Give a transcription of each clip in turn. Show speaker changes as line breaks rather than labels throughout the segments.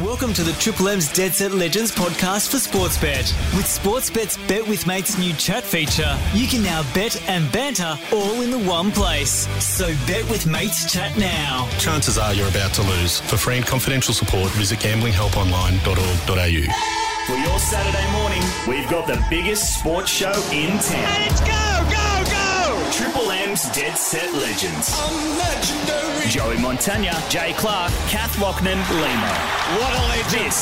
Welcome to the Triple M's Dead Set Legends podcast for Sportsbet. With Sportsbet's Bet with Mates new chat feature, you can now bet and banter all in the one place. So bet with mates chat now.
Chances are you're about to lose. For free and confidential support, visit gamblinghelponline.org.au.
For your Saturday morning, we've got the biggest sports show in town.
Let's go, go, go!
Triple M's Dead Set Legends. Joey Montagna, Jay Clark, Kath Loughnan, Lehmo.
What a legend!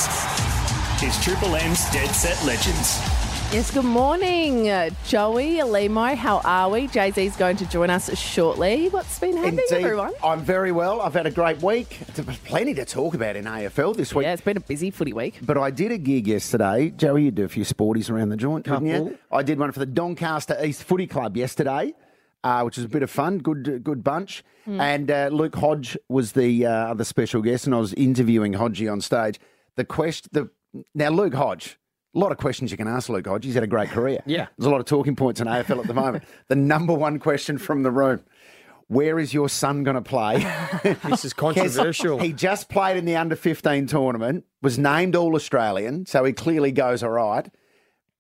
This is Triple M's Dead Set Legends.
Yes, good morning, uh, Joey, Lehmo. How are we? Jay Z's going to join us shortly. What's been happening,
Indeed.
everyone?
I'm very well. I've had a great week. There's plenty to talk about in AFL this week.
Yeah, it's been a busy footy week.
But I did a gig yesterday. Joey, you do a few sporties around the joint, didn't you? I did one for the Doncaster East Footy Club yesterday, uh, which was a bit of fun. Good, good bunch. And uh, Luke Hodge was the uh, other special guest, and I was interviewing Hodgie on stage. The question, the now Luke Hodge. A lot of questions you can ask Luke Hodge. He's had a great career.
Yeah.
There's a lot of talking points in AFL at the moment. the number one question from the room Where is your son going to play?
This is controversial.
He just played in the under 15 tournament, was named All Australian, so he clearly goes all right.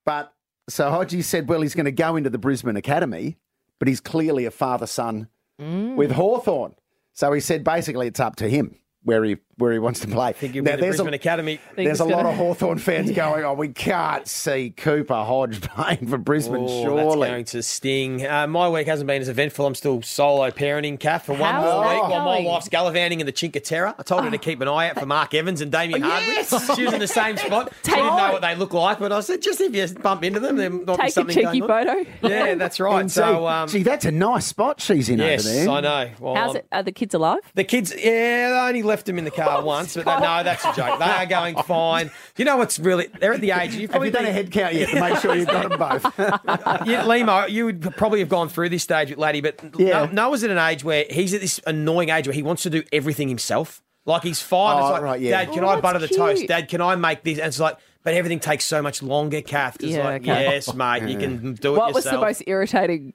But so Hodgie said, well, he's going to go into the Brisbane Academy, but he's clearly a father son mm. with Hawthorn. So he said basically it's up to him where he where he wants to play.
think you'll be the Brisbane Academy.
There's a
Think it's
lot
gonna-
of Hawthorn fans going, oh, we can't see Cooper Hodge playing for Brisbane,
Oh, that's
surely.
going to sting. Uh, my week hasn't been as eventful. I'm still solo parenting, Kath, for one
How's
more
that
week while my wife's gallivanting in the Chinka I told her to keep an eye out for Mark Evans and Damien
Yes!
Hardwick. She was in the same spot. She didn't know what they look like, but I said, just if you bump into them, there might be
Take a
something
cheeky
going on.
photo.
Yeah, that's right.
And
So, um,
gee, that's a nice spot she's in
yes,
over there.
Yes, I know. Well,
How's
I'm-
it? Are the kids alive?
The kids, yeah, I only left them in the car once, but they, no, that's a joke. They are going fine. You know what's really? They're at the age. You've
Have you done a
been-
head count yet to make sure you've got them both?
Yeah, Lehmo, you would probably have gone through this stage with Laddie, but
Yeah.
no, Noah's at an age where he's at this annoying age where he wants to do everything himself. Like he's five.
Oh,
it's like,
right, yeah.
Dad, can
Oh,
I
that's
butter the toast? Dad, can I make this? And it's like, but everything takes so much longer, Kath. It's
Yeah,
like,
okay.
yes, mate, you can do it yourself.
What was the most irritating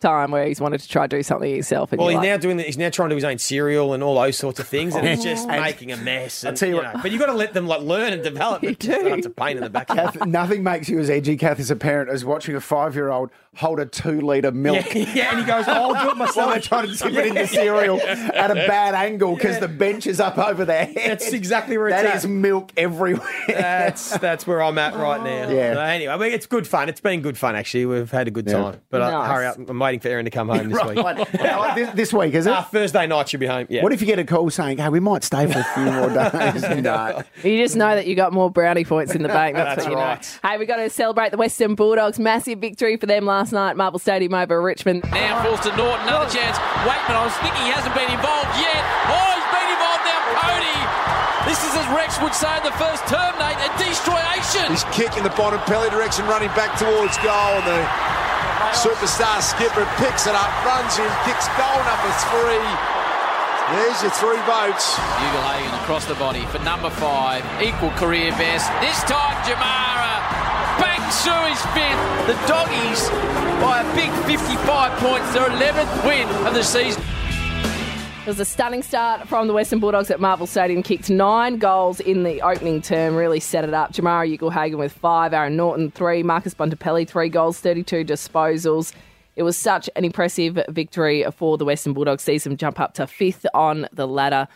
time where he's wanted to try to do something himself? And
well, he's
you're
now doing. The, he's now trying to do his own cereal and all those sorts of things, and it's just making a mess. And,
tell you
you
what-
know, but you have got to let them like learn and develop.
You
It
do.
It's a pain in the back.
Kath, nothing makes you as edgy, Kath, as a parent, as watching a five-year-old hold a two-litre milk
yeah, yeah, and he goes, "I'll do it myself."
while they're trying to dip it in the cereal at a bad angle because the bench is up over their head.
That's exactly where it's
That
at.
is milk everywhere.
That's that's where I'm at right now.
Yeah.
So anyway, I mean, it's good fun. It's been good fun actually. We've had a good
Yeah.
time. But uh,
Nice.
hurry up! I'm waiting for Aaron to come home this week.
right. Now, this, this week, is it?
Ah, Thursday night she'll be home. Yeah.
What if you get a call saying, hey, we might stay for a few more days? no.
You just know that you got more brownie points in the bank. That's,
That's
what you
right.
know. Hey, we got to celebrate the Western Bulldogs. Massive victory for them last night at Marvel Stadium over Richmond.
Now falls to Naughton, another chance. Weightman, I was thinking he hasn't been involved yet. Oh, he's been involved now, Cody. This is as Rex would say in the first term, Nate, a destroyation.
His kick in the bottom belly direction, running back towards goal, and the superstar skipper picks it up, runs in, kicks goal number three. There's your three votes.
Bugle across the body for number five, equal career best. This time, Jamarra through his fifth. The doggies by a big 55 points, their 11th win of the season.
It was a stunning start from the Western Bulldogs at Marvel Stadium. Kicked nine goals in the opening term, really set it up. Jamarra Ugle-Hagan with five, Aaron Naughton three, Marcus Bontempelli three goals, 32 disposals. It was such an impressive victory for the Western Bulldogs. Sees them jump up to fifth on the ladder.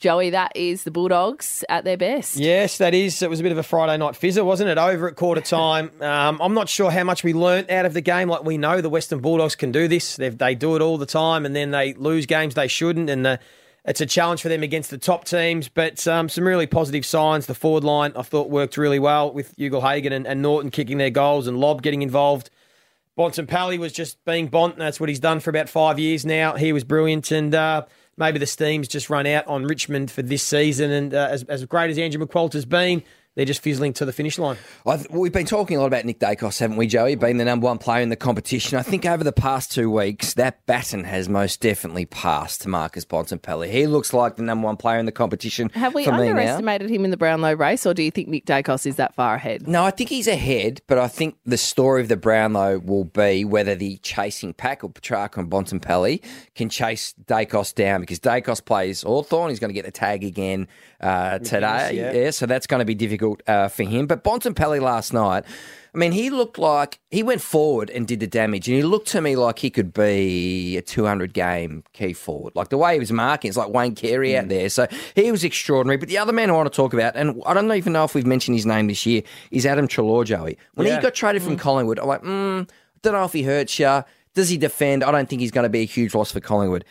Joey, that is the Bulldogs at their best.
Yes, that is. It was a bit of a Friday night fizzer, wasn't it? Over at quarter time. Um, I'm not sure how much we learnt out of the game. Like we know the Western Bulldogs can do this. They've, they do it all the time, and then they lose games they shouldn't. And the, it's a challenge for them against the top teams. But um, some really positive signs. The forward line I thought worked really well with Ugle-Hagan and, and Naughton kicking their goals and Lobb getting involved. Bontempelli was just being Bont. and That's what he's done for about five years now. He was brilliant, and uh, maybe the steam's just run out on Richmond for this season. And uh, as, as great as Andrew McQualter's been, they're just fizzling to the finish line.
I th- we've been talking a lot about Nick Daicos, haven't we, Joey? Being the number one player in the competition. I think over the past two weeks, that baton has most definitely passed to Marcus Bontempelli. He looks like the number one player in the competition.
Have we
for me now.
underestimated him in the Brownlow race, or do you think Nick Daicos is that far ahead?
No, I think he's ahead, but I think the story of the Brownlow will be whether the chasing pack or Petracca and Bontempelli can chase Daicos down because Daicos plays Hawthorn. He's going to get the tag again uh, today.
yeah.
yeah. so that's going to be difficult uh, for him. But Bontempelli last night, I mean, he looked like he went forward and did the damage, and he looked to me like he could be a 200 game key forward. Like the way he was marking, it's like Wayne Carey
Mm.
out there. So he was extraordinary. But the other man I want to talk about, and I don't even know if we've mentioned his name this year, is Adam Treloar, Joey. When
Yeah.
he got traded from Collingwood, I'm like, mm, I don't know if he hurts you. Does he defend? I don't think he's going to be a huge loss for Collingwood.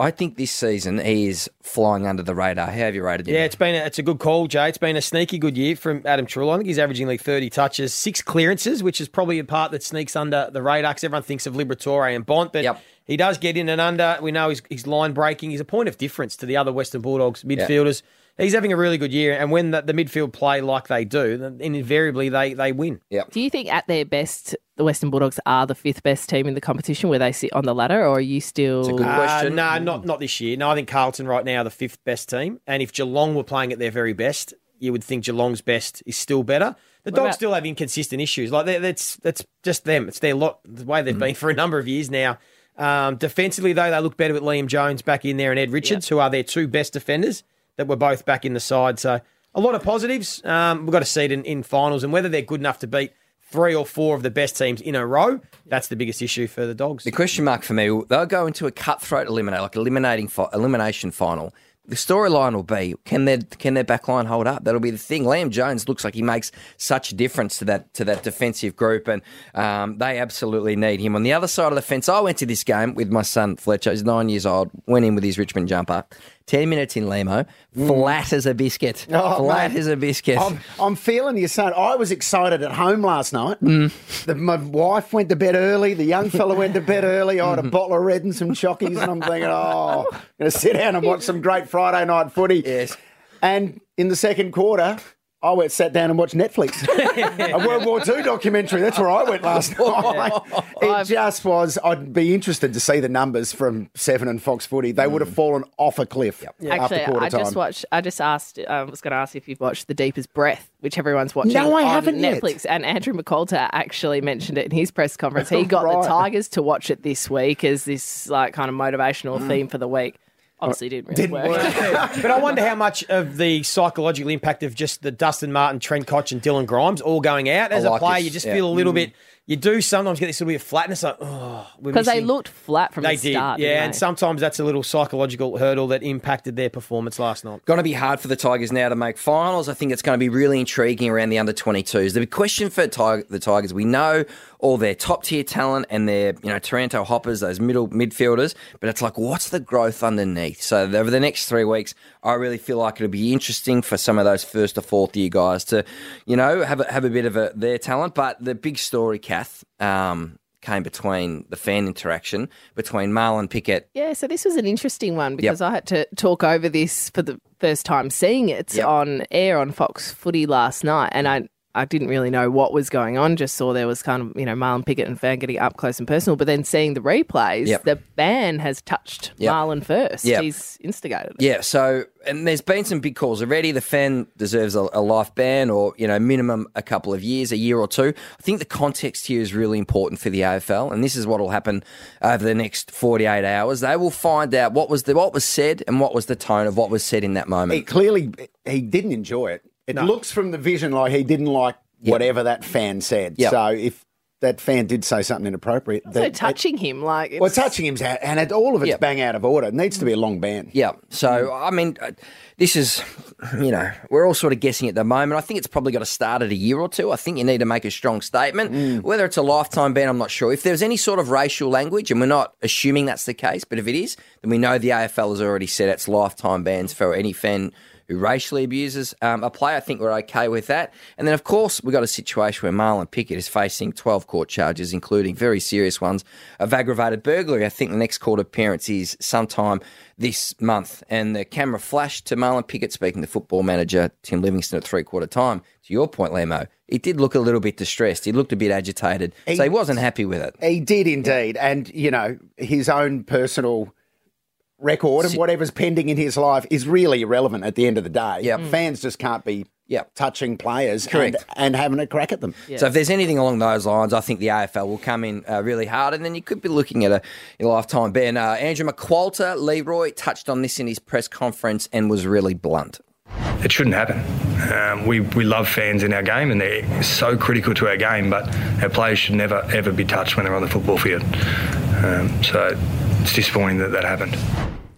I think this season he is flying under the radar. How have you rated him?
Yeah, it's been a, it's a good call, Jay. It's been a sneaky good year from Adam Treloar. I think he's averaging like 30 touches, six clearances, which is probably a part that sneaks under the radar because everyone thinks of Liberatore and Bont, but
Yep.
he does get in and under. We know he's, he's line breaking. He's a point of difference to the other Western Bulldogs midfielders. He's having a really good year, and when the, the midfield play like they do, then invariably they, they win.
Yep.
Do you think at their best, the Western Bulldogs are the fifth best team in the competition where they sit on the ladder, or are you still.
a good
Uh,
question.
no, not not this year. No, I think Carlton right now are the fifth best team, and if Geelong were playing at their very best, you would think Geelong's best is still better. The Dogs
about-
still have inconsistent issues. Like that's that's just them. It's their lot. The way they've been for a number of years now. Um, defensively, though, they look better with Liam Jones back in there and Ed Richards, who are their two best defenders that were both back in the side. So a lot of positives. Um, we've got to see it in, in finals, and whether they're good enough to beat three or four of the best teams in a row, that's the biggest issue for the Dogs.
The question mark for me, they'll go into a cutthroat eliminate, like eliminating fi- elimination final. The storyline will be can their can their backline hold up? That'll be the thing. Liam Jones looks like he makes such a difference to that to that defensive group, and um, they absolutely need him. On the other side of the fence, I went to this game with my son Fletcher. He's nine years old. Went in with his Richmond jumper. Ten minutes in Lehmo, flat as a biscuit.
Oh,
flat
mate.
as a biscuit.
I'm, I'm feeling you, son. I was excited at home last night.
Mm.
The, my wife went to bed early. The young fella went to bed early. I had a
Mm-hmm.
bottle of red and some chockies, and I'm thinking, oh, I'm going to sit down and watch some great Friday night footy.
Yes.
And in the second quarter, I went sat down and watched Netflix. a World War II documentary. That's where I went last night. It just was. I'd be interested to see the numbers from Seven and Fox Footy. They would have mm. fallen off a cliff after
Actually,
quarter
I
time.
just watched. I just asked. Uh, I was going to ask if you've watched The Deepest Breath, which everyone's watching.
No, I
on
haven't yet.
Netflix. And Andrew McQualter actually mentioned it in his press conference. He got
Right.
the Tigers to watch it this week as this like kind of motivational mm. theme for the week. Obviously, didn't really
Didn't
work.
but I wonder how much of the psychological impact of just the Dustin Martin, Trent Koch, and Dylan Grimes all going out as
I
a
like
player,
this,
you just
yeah.
feel a little mm. bit. You do sometimes get this little bit of flatness, like oh,
Because they looked flat from
They
the
did,
start.
yeah, and
they?
sometimes that's a little psychological hurdle that impacted their performance last night.
Going to be hard for the Tigers now to make finals. I think it's going to be really intriguing around the under 22s. The question for Tig- the Tigers, we know all their top tier talent and their you know Taranto hoppers, those middle midfielders, but it's like what's the growth underneath? So over the next three weeks, I really feel like it'll be interesting for some of those first or fourth year guys to you know have a, have a bit of a, their talent. But the big story, Kath. Um, Came between the fan interaction between Marlon Pickett
Yeah, so this was an interesting one because I had to talk over this for the first time seeing it
Yep.
on air on Fox Footy last night, and I I didn't really know what was going on. Just saw there was kind of you know Marlon Pickett and Fan getting up close and personal, but then seeing the replays,
Yep.
the ban has touched
Yep.
Marlon first.
Yep.
He's instigated. it.
Yeah, so and there's been some big calls already. The fan deserves a, a life ban, or you know, minimum a couple of years, a year or two. I think the context here is really important for the AFL, and this is what will happen over the next 48 hours. They will find out what was the what was said and what was the tone of what was said in that moment.
He clearly he didn't enjoy it. It looks from the vision like he didn't like whatever that fan said.
Yep.
So if that fan did say something inappropriate,
So
that,
touching him like it's,
well, touching him's out, and it, all of it's
Yep.
bang out of order. It needs to be a long ban.
Yeah. So, I mean, uh, this is, you know, we're all sort of guessing at the moment. I think it's probably got to start at a year or two. I think you need to make a strong statement. Whether it's a lifetime ban, I'm not sure. If there's any sort of racial language, and we're not assuming that's the case, but if it is, then we know the AFL has already said it's lifetime bans for any fan who racially abuses um, a player. I think we're okay with that. And then, of course, we've got a situation where Marlon Pickett is facing 12 court charges, including very serious ones of aggravated burglary. I think the next court appearance is sometime this month. And the camera flashed to Marlon Pickett speaking to football manager Tim Livingstone at three quarter time. To your point, Lehmo, he did look a little bit distressed. He looked a bit agitated. so he wasn't happy with it.
He did indeed. And, you know, his own personal record and whatever's pending in his life is really irrelevant at the end of the day.
Yep.
Fans just can't be
Yep.
touching players
Correct.
And, and having a crack at them. Yeah.
So if there's anything along those lines, I think the AFL will come in uh, really hard, and then you could be looking at a, a lifetime ban. Uh, Andrew McQualter, Leroy touched on this in his press conference and was really blunt.
It shouldn't happen. Um, we, we love fans in our game and they're so critical to our game, but our players should never, ever be touched when they're on the football field. Um, so it's disappointing that that happened.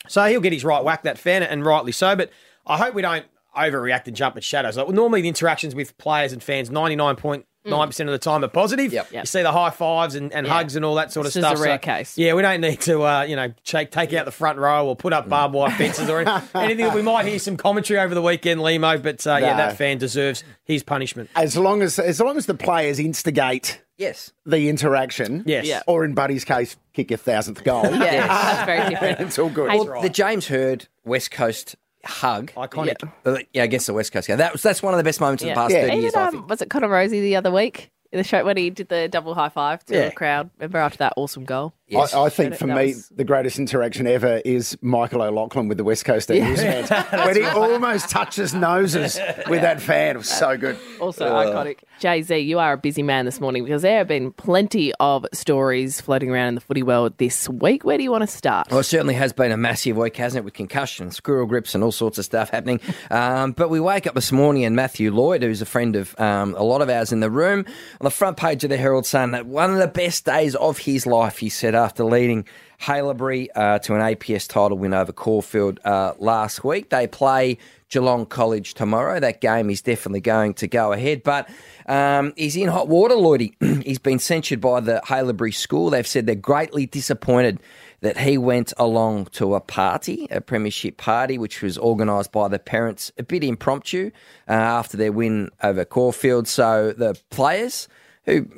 So he'll get his right whack, that fan, and rightly so. But I hope we don't overreact and jump at shadows. Like, normally, the interactions with players and fans, 99.9% of the time, are positive.
Yep.
You see the high fives and, and hugs and all that sort
This
of
is
stuff.
a rare
So,
case.
Yeah, we don't need to, uh, you know, take, take out the front row or put up barbed wire fences or anything. We might hear some commentary over the weekend, Lehmo, but uh, yeah, that fan deserves his punishment.
As long as as long as the players instigate
Yes.
the interaction,
Yes. Yeah.
or in Buddy's case, kick your thousandth goal.
Yeah, that's very different.
it's all good.
Hey,
The James Hird West Coast hug.
Iconic.
Uh, Yeah, against the West Coast game. That was, that's one of the best moments of the past
Yeah.
30
Even,
years, I
um,
think.
was it Connor Rozee the other week in the show when he did the double high five to
Yeah.
the crowd? Remember after that awesome goal?
Yes.
I, I think for me,
was-
the greatest interaction ever is Michael O'Loughlin with the West Coast Eagles fans. when he almost touches noses with that fan. It was so good.
Also iconic. Jay Z, you are a busy man this morning because there have been plenty of stories floating around in the footy world this week. Where do you want to start?
Well, it certainly has been a massive week, hasn't it, with concussion, squirrel grips, and all sorts of stuff happening. Um, but we wake up this morning and Matthew Lloyd, who's a friend of um, a lot of ours in the room, on the front page of the Herald Sun, one of the best days of his life, he said, after leading Haileybury uh, to an APS title win over Caulfield uh, last week. They play Geelong College tomorrow. That game is definitely going to go ahead, but um, he's in hot water, Lloydie. he's been censured by the Haileybury School. They've said they're greatly disappointed that he went along to a party, a premiership party, which was organised by the parents, a bit impromptu uh, after their win over Caulfield. So the players who,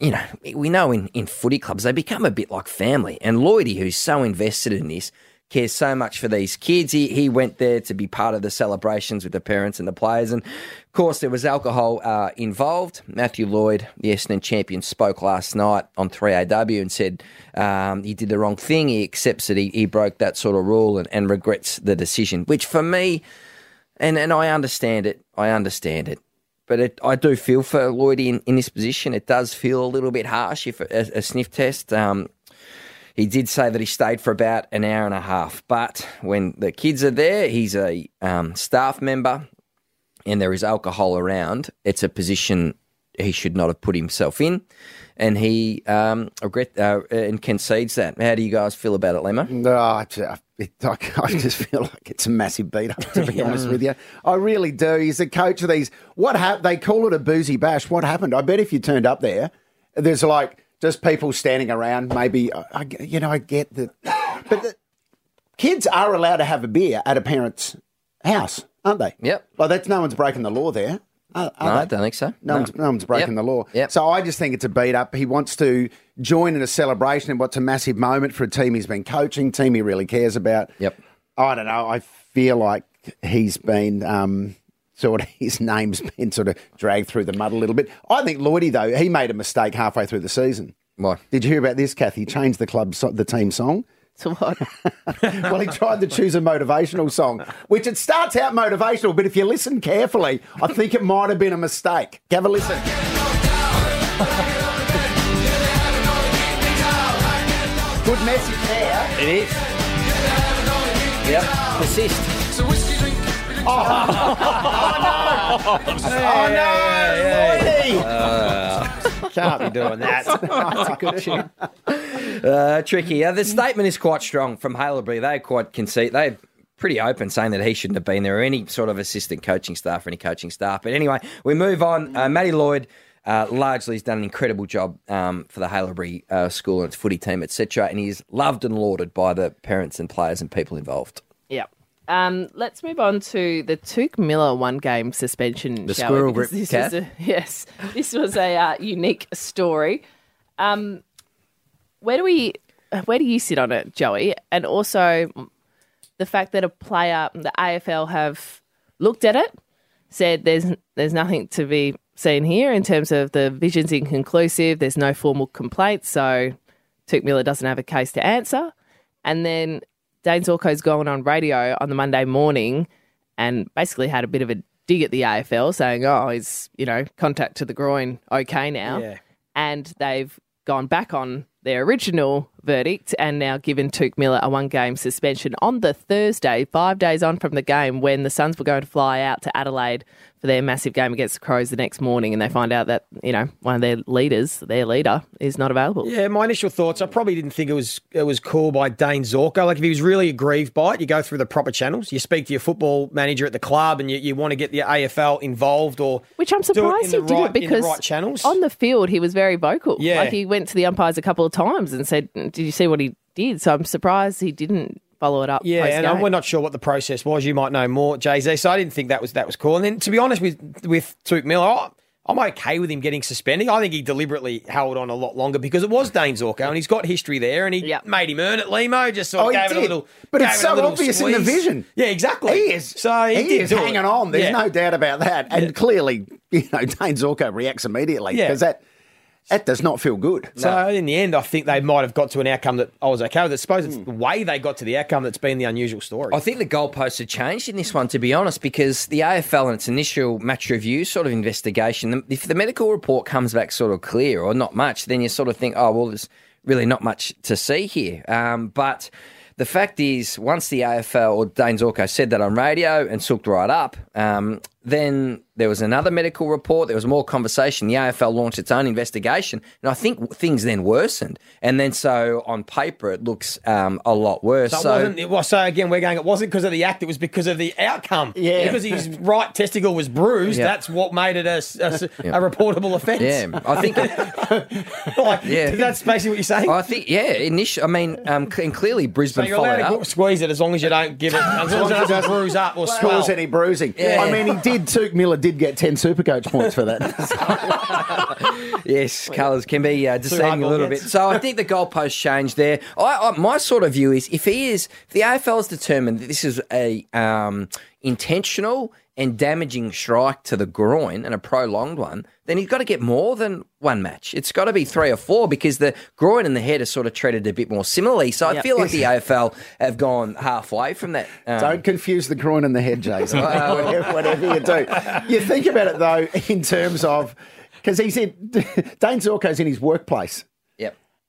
you know, we know in, in footy clubs, they become a bit like family. And Lloydie, who's so invested in this, cares so much for these kids. He, he went there to be part of the celebrations with the parents and the players. And of course, there was alcohol uh, involved. Matthew Lloyd, the Essendon champion, spoke last night on 3AW and said um, he did the wrong thing. He accepts that he, he broke that sort of rule and, and regrets the decision, which for me, and, and I understand it, I understand it. But it, I do feel for Lloyd in, in this position. It does feel a little bit harsh if a, a sniff test. Um, he did say that he stayed for about an hour and a half, but when the kids are there, he's a um, staff member and there is alcohol around. It's a position he should not have put himself in, and he um, regret uh, and concedes that. How do you guys feel about it, Lehmo?
No, I ju- it, I, I just feel like it's a massive beat up, to be honest with you. I really do. He's the coach of these. What hap- They call it a boozy bash. What happened? I bet if you turned up there, there's like just people standing around. Maybe, I, you know, I get that. But the, kids are allowed to have a beer at a parent's house, aren't they?
Yep.
Well, that's no one's breaking the law there. Are, are
No,
they?
I don't think so.
No, One's, no one's breaking
Yep.
the law.
Yep.
So I just think it's a beat up. He wants to join in a celebration in what's a massive moment for a team he's been coaching, team he really cares about.
Yep.
I don't know. I feel like he's been um, sort of his name's been sort of dragged through the mud a little bit. I think Lloydie though he made a mistake halfway through the season.
What?
Did you hear about this, Kathy? He changed the club, so- the team song.
So what?
well, he tried to choose a motivational song, which it starts out motivational, but if you listen carefully, I think it might have been a mistake. Have a listen. Good message there.
It is. Yep. Persist.
Oh no, Lloydie!
Can't be doing that.
That's a good tune.
Uh, tricky. Uh, the statement is quite strong from Haileybury. They quite concede. They're pretty open saying that he shouldn't have been there or any sort of assistant coaching staff or any coaching staff. But anyway, we move on. Uh, Matty Lloyd uh, largely has done an incredible job um, for the Haileybury uh, school and its footy team, etc. And he's loved and lauded by the parents and players and people involved.
Yep. Um, let's move on to the Touk Miller one game suspension.
The
we?
squirrel
Because
grip
this
cat?
a- yes, this was a uh, unique story. Um, where do we, where do you sit on it, Joey? And also the fact that a player, the AFL have looked at it, said there's there's nothing to be seen here in terms of the vision's inconclusive. There's no formal complaint, so Touk Miller doesn't have a case to answer. And then Dayne Zorko's gone on radio on the Monday morning and basically had a bit of a dig at the AFL, saying, "Oh, he's you know contact to the groin okay now?"
Yeah.
And they've gone back on their original verdict and now given Touk Miller a one game suspension on the Thursday, five days on from the game when the Suns were going to fly out to Adelaide for their massive game against the Crows the next morning and they find out that, you know, one of their leaders, their leader, is not available.
Yeah, my initial thoughts. I probably didn't think it was it was cool by Dayne Zorko. Like if he was really aggrieved by it, you go through the proper channels. You speak to your football manager at the club, and you, you want to get the AFL involved, or
Which I'm surprised he
right,
didn't because
right
on the field he was very vocal.
Yeah.
Like he went to the umpires a couple of times and said, "Did you see what he did?" So I'm surprised he didn't follow it up.
Yeah, and
post-game.
we're not sure what the process was. You might know more, Jay Z. So I didn't think that was that was cool. And then, to be honest with with Touk Miller, I- I'm okay with him getting suspended. I think he deliberately held on a lot longer because it was Dayne Zorko, and he's got history there, and he made him earn it. Lehmo just sort of
Oh, he
gave it a little,
But it's so
little
obvious in the vision.
Yeah, exactly.
He is.
So he,
he, is
do it.
hanging on. There's
Yeah.
no doubt about that. And clearly, you know, Dayne Zorko reacts immediately
Yeah.
because that that does not feel good.
So in the end, I think they might have got to an outcome that I was okay with. I suppose it's the way they got to the outcome that's been the unusual story.
I think the goalposts have changed in this one, to be honest, because the AFL and its initial match review sort of investigation, if the medical report comes back sort of clear or not much, then you sort of think, oh, well, there's really not much to see here. Um, but the fact is, once the AFL or Dayne Zorko said that on radio and sooked right up, um, then there was another medical report. There was more conversation. The AFL launched its own investigation, and I think things then worsened. And then so on paper, it looks um, a lot worse.
So, it wasn't, it was, so again, we're going, it wasn't because of the act, it was because of the outcome.
Yeah.
Because his right testicle was bruised,
Yeah.
that's what made it a, a,
Yeah.
a reportable offence.
Yeah, I think.
like,
Yeah.
That's basically what you're saying.
I think, yeah, initially, I mean, um, and clearly
so
Brisbane
you're allowed
followed
to
up.
squeeze it as long as you don't give it, as long as it doesn't bruise up or swell.
Cause any bruising.
Yeah.
I mean, he did. Touk Miller did get ten Supercoach points for that.
Yes, colours can be uh, deceiving a little bit. So I think the goalpost changed there. I, I, my sort of view is if he is, if the AFL is determined that this is a um, intentional and damaging strike to the groin and a prolonged one, then he's got to get more than one match. It's got to be three or four because the groin and the head are sort of treated a bit more similarly. So I
Yep.
feel like the AFL have gone halfway from that. Um,
Don't confuse the groin and the head, Jason. whatever, whatever you do. You think about it though, in terms of because he's in Dayne Zorko's in his workplace.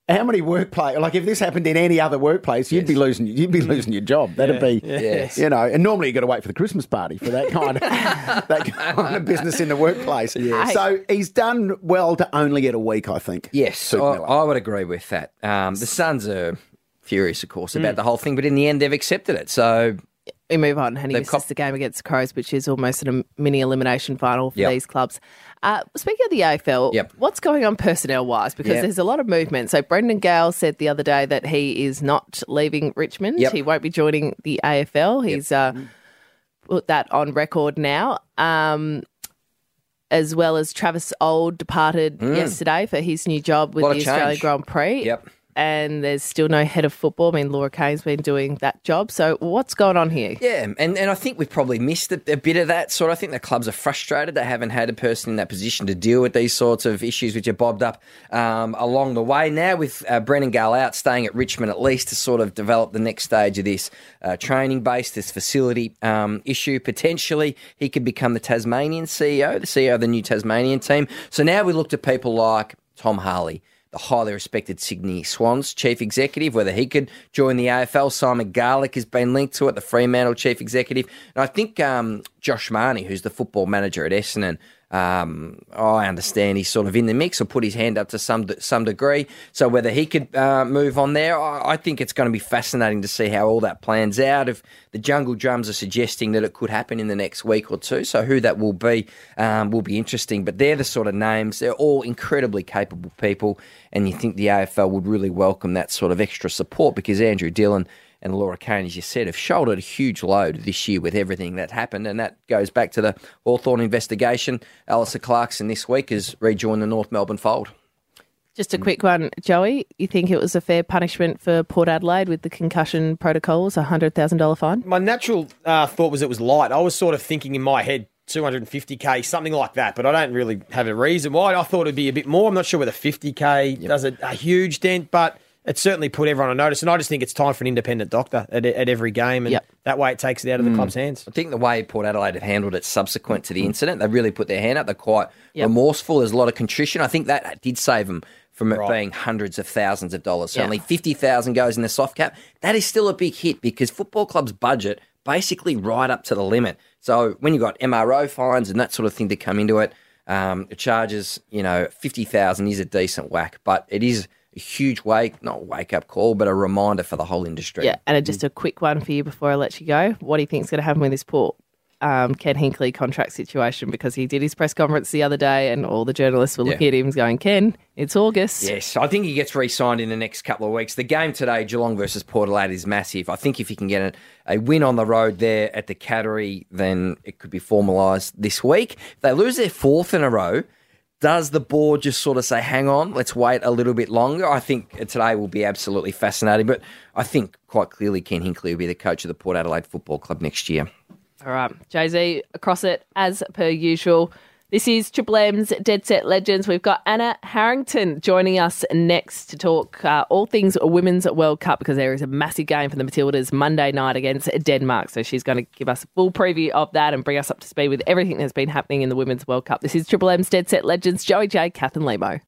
Yep.
How many workplace? Like if this happened in any other workplace, you'd be losing. You'd be losing your job. That'd be,
Yes.
you know. And normally you got to wait for the Christmas party for that kind of that kind of business in the workplace. So he's done well to only get a week, I think.
Yes, I, I would agree with that. Um, the Suns are furious, of course, about the whole thing, but in the end, they've accepted it. So
we move on. And he
They've
misses
cop-
the game against the Crows, which is almost a mini elimination final for
Yep.
these clubs. Uh, speaking of the AFL,
Yep.
what's going on personnel wise? Because
Yep.
there's a lot of movement. So Brendan Gale said the other day that he is not leaving Richmond.
Yep.
He won't be joining the AFL. He's uh, put that on record now. Um, as well as Travis Auld departed yesterday for his new job with
Mm.
The Australian. Grand Prix.
Yep.
And there's still no head of football. I mean, Laura Kane's been doing that job. So what's going on here?
Yeah, and, and I think we've probably missed a, a bit of that sort. I think the clubs are frustrated. They haven't had a person in that position to deal with these sorts of issues which are bobbed up um, along the way. Now, with uh, Brendan Gale out, staying at Richmond at least to sort of develop the next stage of this uh, training base, this facility um, issue, potentially he could become the Tasmanian CEO, the CEO of the new Tasmanian team. So now we looked at people like Tom Harley the highly respected Sydney Swans chief executive, whether he could join the AFL. Simon Garlick has been linked to it, the Fremantle chief executive. And I think um, Josh Mahoney, who's the football manager at Essendon, um, I understand he's sort of in the mix or put his hand up to some some degree. So whether he could uh, move on there, I, I think it's going to be fascinating to see how all that plans out. If the Jungle Drums are suggesting that it could happen in the next week or two, so who that will be um, will be interesting. But they're the sort of names. They're all incredibly capable people, and you think the AFL would really welcome that sort of extra support because Andrew Dillon and Laura Kane, as you said, have shouldered a huge load this year with everything that happened. And that goes back to the Hawthorn investigation. Alastair Clarkson this week has rejoined the North Melbourne fold.
Just a quick one, Joey. You think it was a fair punishment for Port Adelaide with the concussion protocols, a hundred thousand dollar fine?
My natural uh, thought was it was light. I was sort of thinking in my head 250k, something like that, but I don't really have a reason why. I thought it'd be a bit more. I'm not sure whether 50k yep. does a, a, huge dent, but it certainly put everyone on notice. And I just think it's time for an independent doctor at, at every game, and yep. that way it takes it out of the mm. club's hands.
I think the way Port Adelaide have handled it subsequent to the incident, they really put their hand up. They're quite yep. remorseful. There's a lot of contrition. I think that did save them from it right. being hundreds of thousands of dollars. So only 50,000 goes in the soft cap. That is still a big hit because football clubs budget basically right up to the limit. So when you've got MRO fines and that sort of thing to come into it, um, it charges, you know, 50,000 is a decent whack, but it is a huge wake, not wake up call, but a reminder for the whole industry.
Yeah, and just a quick one for you before I let you go. What do you think is going to happen with this port? um, Ken Hinkley contract situation because he did his press conference the other day and all the journalists were looking yeah. at him going, Ken, it's August.
Yes, I think he gets re signed in the next couple of weeks. The game today, Geelong versus Port Adelaide, is massive. I think if he can get a, a win on the road there at the Cattery, then it could be formalised this week. If they lose their fourth in a row, does the board just sort of say, hang on, let's wait a little bit longer? I think today will be absolutely fascinating, but I think quite clearly Ken Hinkley will be the coach of the Port Adelaide Football Club next year.
All right, Jay Z across it as per usual. This is Triple M's Dead Set Legends. We've got Anna Harrington joining us next to talk uh, all things Women's World Cup because there is a massive game for the Matildas Monday night against Denmark. So she's going to give us a full preview of that and bring us up to speed with everything that's been happening in the Women's World Cup. This is Triple M's Dead Set Legends. Joey J, Kath and Lehmo.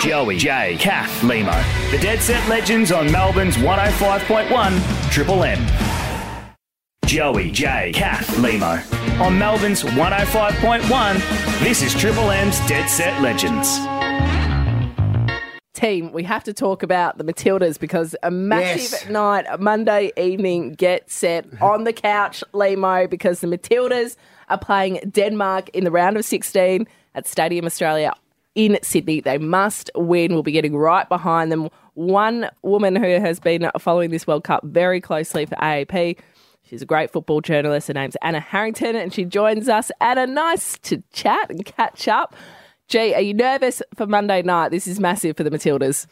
Joey J, Kath, Lehmo. The Dead Set Legends on Melbourne's 105.1 Triple M. Joey, J, Kath, Lehmo. On Melbourne's 105.1, this is Triple M's Dead Set Legends.
Team, we have to talk about the Matildas because a massive yes. night, a Monday evening get set on the couch, Lehmo, because the Matildas are playing Denmark in the round of 16 at Stadium Australia in Sydney. They must win. We'll be getting right behind them. One woman who has been following this World Cup very closely for AAP She's a great football journalist. Her name's Anna Harrington, and she joins us. Anna, nice to chat and catch up. Gee, are you nervous for Monday night? This is massive for the Matildas.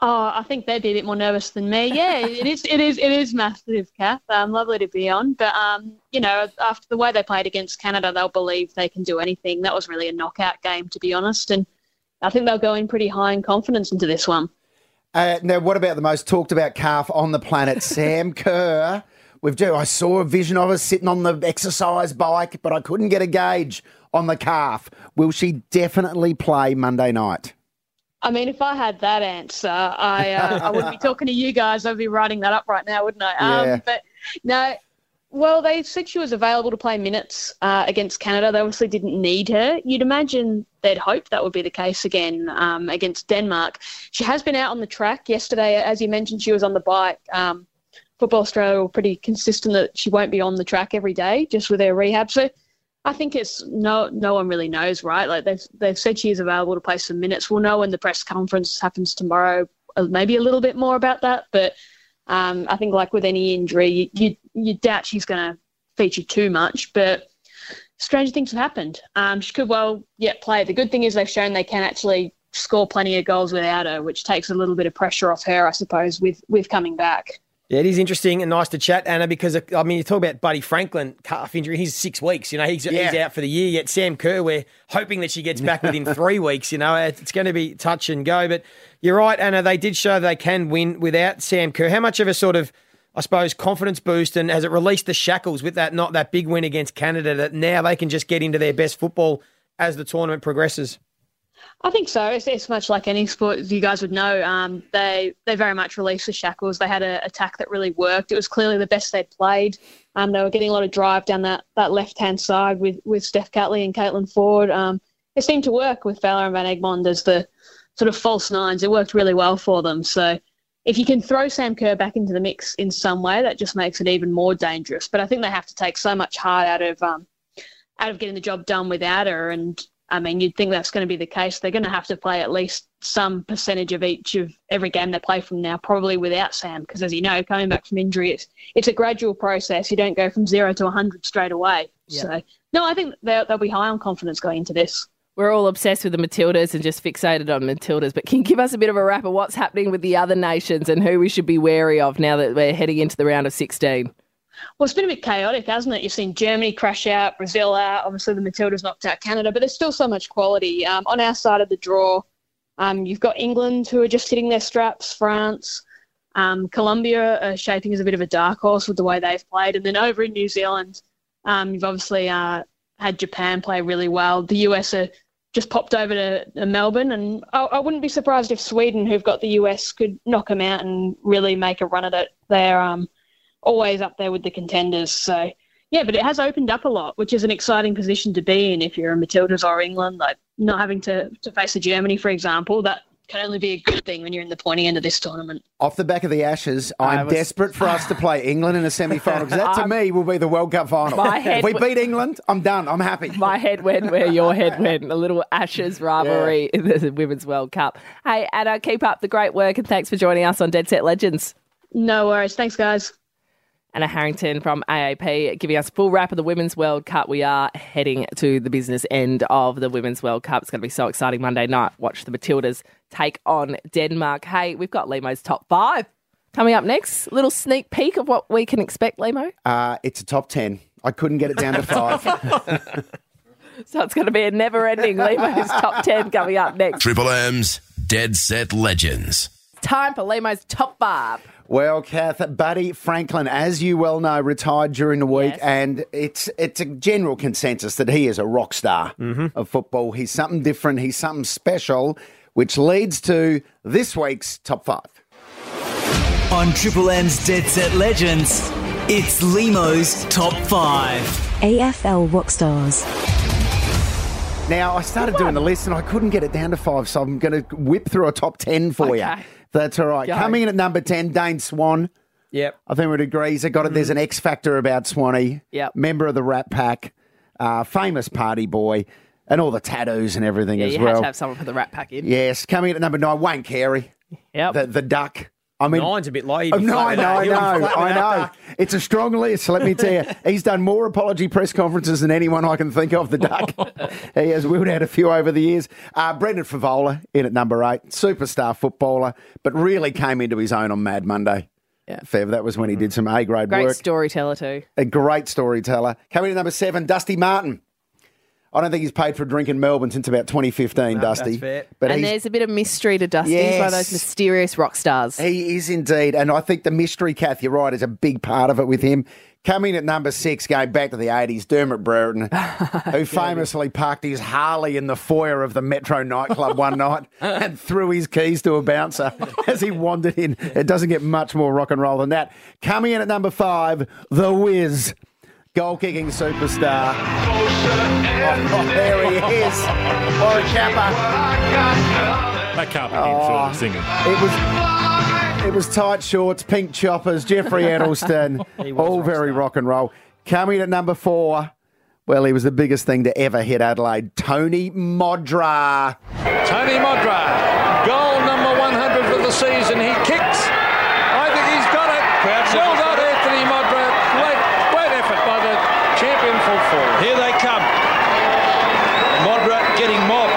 Oh, I think they'd be a bit more nervous than me. Yeah, it is. It is. It is massive, Kath. Um, lovely to be on, but um, you know, after the way they played against Canada, they'll believe they can do anything. That was really a knockout game, to be honest, and I think they'll go in pretty high in confidence into this one.
Uh, now, what about the most talked about calf on the planet, Sam Kerr? We've do. I saw a vision of her sitting on the exercise bike, but I couldn't get a gauge on the calf. Will she definitely play Monday night?
I mean, if I had that answer, I uh, I wouldn't be talking to you guys. I'd be writing that up right now, wouldn't I? Um, yeah. But no, well, they said she was available to play minutes uh, against Canada. They obviously didn't need her. You'd imagine they'd hope that would be the case again um, against Denmark. She has been out on the track yesterday, as you mentioned. She was on the bike. Um, Football Australia were pretty consistent that she won't be on the track every day, just with her rehab. So I think it's no no one really knows, right? Like they've they've said she is available to play some minutes. We'll know when the press conference happens tomorrow, uh, maybe a little bit more about that. But um, I think like with any injury, you you, you doubt she's going to feature too much, but. Stranger things have happened. Um, she could well yet play. The good thing is they've shown they can actually score plenty of goals without her, which takes a little bit of pressure off her, I suppose, with with coming back.
Yeah, it is interesting and nice to chat, Anna, because uh, I mean, you talk about Buddy Franklin calf injury. He's six weeks. You know, he's, yeah. he's out for the year. Yet Sam Kerr, we're hoping that she gets back within three weeks. You know, it's going to be touch and go. But you're right, Anna. They did show they can win without Sam Kerr. How much of a sort of, I suppose, confidence boost and has it released the shackles with that not that big win against Canada that now they can just get into their best football as the tournament progresses?
I think so. It's, it's, much like any sport, you guys would know. Um, they they very much released the shackles. They had an attack that really worked. It was clearly the best they'd played. Um, they were getting a lot of drive down that, that left hand side with, with Steph Catley and Caitlin Foord. Um, it seemed to work with Fowler and Van Egmond as the sort of false nines. It worked really well for them. So if you can throw Sam Kerr back into the mix in some way, that just makes it even more dangerous. But I think they have to take so much heart out of um, out of getting the job done without her. And I mean, you'd think that's going to be the case. They're going to have to play at least some percentage of each of every game they play from now, probably without Sam, because as you know, coming back from injury, it's, it's a gradual process. You don't go from zero to 100 straight away.
Yeah.
So, no, I think they'll, they'll be high on confidence going into this.
We're all obsessed with the Matildas and just fixated on Matildas, but can you give us a bit of a wrap of what's happening with the other nations and who we should be wary of now that we're heading into the round of 16?
Well, it's been a bit chaotic, hasn't it? You've seen Germany crash out, Brazil out. Obviously, the Matildas knocked out Canada, but there's still so much quality. Um, on our side of the draw, um, you've got England who are just hitting their straps, France, um, Colombia are shaping as a bit of a dark horse with the way they've played. And then over in New Zealand, um, you've obviously uh, had Japan play really well. The US are just popped over to, to Melbourne, and I, I wouldn't be surprised if Sweden, who've got the US, could knock them out and really make a run at it. They're um, always up there with the contenders. So yeah, but it has opened up a lot, which is an exciting position to be in if you're a Matildas or England, like not having to, to face a Germany, for example. That can only be a good thing when you're in the pointy end of this tournament.
Off the back of the Ashes, I'm
was-
desperate for us to play England in a semi final because that to
I'm- ah.
me will be the World Cup final.
My head
if we
w-
beat England, I'm done. I'm happy.
My head went where your head went. A little Ashes rivalry in the Women's World Cup. Hey, Anna, keep up the great work and thanks for joining us on Dead Set Legends.
No worries. Thanks, guys.
Anna Harrington from AAP giving us a full wrap of the Women's World Cup. We are heading to the business end of the Women's World Cup. It's going to be so exciting Monday night. Watch the Matildas take on Denmark. Hey, we've got Lehmo's top five coming up next. Little sneak peek of what we can expect, Lehmo.
Uh, it's a top 10. I couldn't get it down to five.
So it's going to be a never ending Lehmo's top 10 coming up next.
Triple M's Dead Set Legends.
Time for Lehmo's top five.
Well, Kath, Buddy Franklin, as you well know, retired during the week,
Yes.
and it's it's a general consensus that he is a rock star mm-hmm. of football. He's something different. He's something special, which leads to this week's top five.
On Triple M's Dead Set Legends, it's Lehmo's Top 5.
AFL rock stars.
Now, I started doing the list and I couldn't get it down to five, so I'm going to whip through a top 10 for you. That's all right.
Go.
Coming in at number 10, Dane Swan.
Yep.
I think we'd agree. He's got it. There's an X factor about Swanee.
Yep.
Member of the Rat Pack, uh, famous party boy, and all the tattoos and everything
Yeah,
as
you
well.
had to have someone for the Rat Pack in.
Yes. Coming in at number nine, Wayne Carey,
Yep.
the, the duck. I mean,
Nine's a bit low.
Oh, no, I know. I know, I know.
duck.
It's a strong list, let me tell you. He's done more apology press conferences than anyone I can think of, the Duck. he has wheeled out a few over the years. Uh, Brendan Fevola in at number eight, superstar footballer, but really came into his own on Mad Monday.
Yeah.
Fev, that was when he did some A grade work.
Great storyteller, too.
A great storyteller. Coming in at number seven, Dusty Martin. I don't think he's paid for a drink in Melbourne since about 2015, Dusty.
that's fair.
But
and there's a bit of mystery to Dusty. He's one of those mysterious rock stars.
He is indeed. And I think the mystery, Kath, you're right, is a big part of it with him. Coming at number six, going back to the 80s, Dermott Brereton, who famously parked his Harley in the foyer of the Metro nightclub one night and threw his keys to a bouncer as he wandered in. It doesn't get much more rock and roll than that. Coming in at number five, The Wiz. Goal kicking superstar. Oh, there he is. Warwick Capper.
That can't be him, oh, surely, singing.
It was it was tight shorts, pink choppers, Jeffrey Edelston, all very rock and roll. Coming at number four, well, he was the biggest thing to ever hit Adelaide, Tony Modra.
Tony Modra, goal number 100 for the season. He kicks. I think he's got it. well done, Anthony Modra. Great, great effort by the champion full forward.
Here they come. Modra getting mobbed.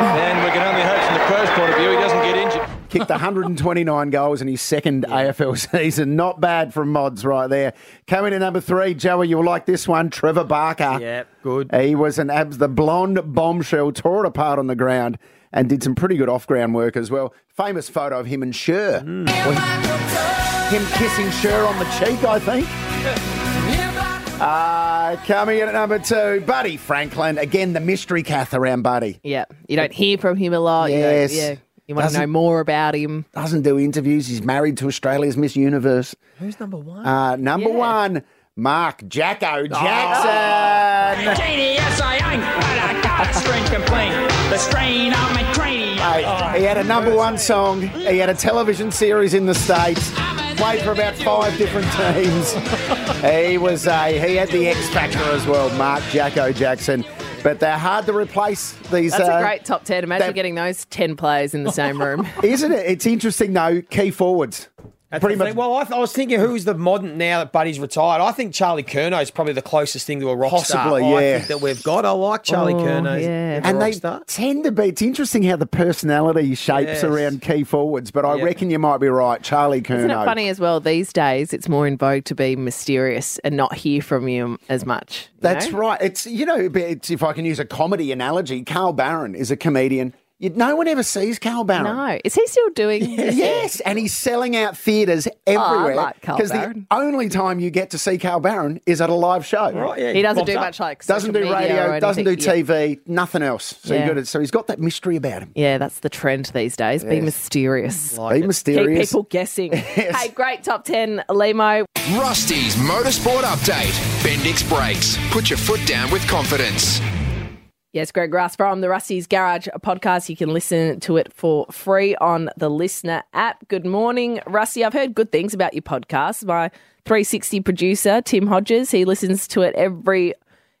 And we can only hope from the Crows' point of view he doesn't get injured.
Kicked 129 goals in his second AFL season. Not bad from Mods right there. Coming in number three, Joey, you'll like this one, Trevor Barker.
Yep, good.
He was an abs, the blonde bombshell, tore it apart on the ground and did some pretty good off ground work as well. Famous photo of him and Cher.
Hmm.
Him kissing Cher on the cheek, I think. Uh, coming in at number two, Buddy Franklin. Again, the mystery Kath around Buddy.
Yeah. You don't hear from him a lot. You don't-
Yes.
yeah. You want to know more about him.
Doesn't do interviews. He's married to Australia's Miss Universe.
Who's number one?
Uh, number
Yeah.
one, Mark Jacko Jackson.
Yes, I ain't, but I got a strange complaint. The strain on my cranium.
Mate, he had a number one song. He had a television series in the States. Played for about five different teams. He was a he had the X factor as well, Mark Jacko Jackson. But they're hard to replace these.
That's
uh,
a great top 10. Imagine getting those 10 players in the same room.
Isn't it? It's interesting though. Key forwards.
That's
Pretty much.
Well, I, th- I was thinking who's the modern now that Buddy's retired. I think Charlie Curnow is probably the closest thing to a rock
Possibly,
star. I
yeah.
think that we've got. I like Charlie
Oh,
Curnow.
yeah.
and they
star.
tend to be. It's interesting how the personality shapes
Yes.
around key forwards. But I
Yeah.
reckon you might be right, Charlie Curnow.
Isn't it funny as well? These days, it's more in vogue to be mysterious and not hear from you as much. you
That's
know?
right. It's you know, it's, if I can use a comedy analogy, Carl Barron is a comedian. You, no one ever sees Carl Barron.
No. Is he still doing
Yes, and he's selling out theatres everywhere.
like Carl
the only time you get to see Carl Barron is at a live show.
Right, yeah.
He doesn't do
up.
much like
Doesn't do
media
radio,
or
doesn't do
anything. Yeah.
TV, nothing else. So,
Yeah.
you got it. so he's got that mystery about him.
Yeah, that's the trend these days. Be mysterious.
Be
Keep
mysterious.
people guessing. Hey, great top 10, Lehmo.
Rusty's Motorsport Update. Bendix Brakes. Put your foot down with confidence.
Yes, Greg Rust from the Rusty's Garage podcast. You can listen to it for free on the Listener app. Good morning, Rusty. I've heard good things about your podcast. My 360 producer, Tim Hodges, he listens to it every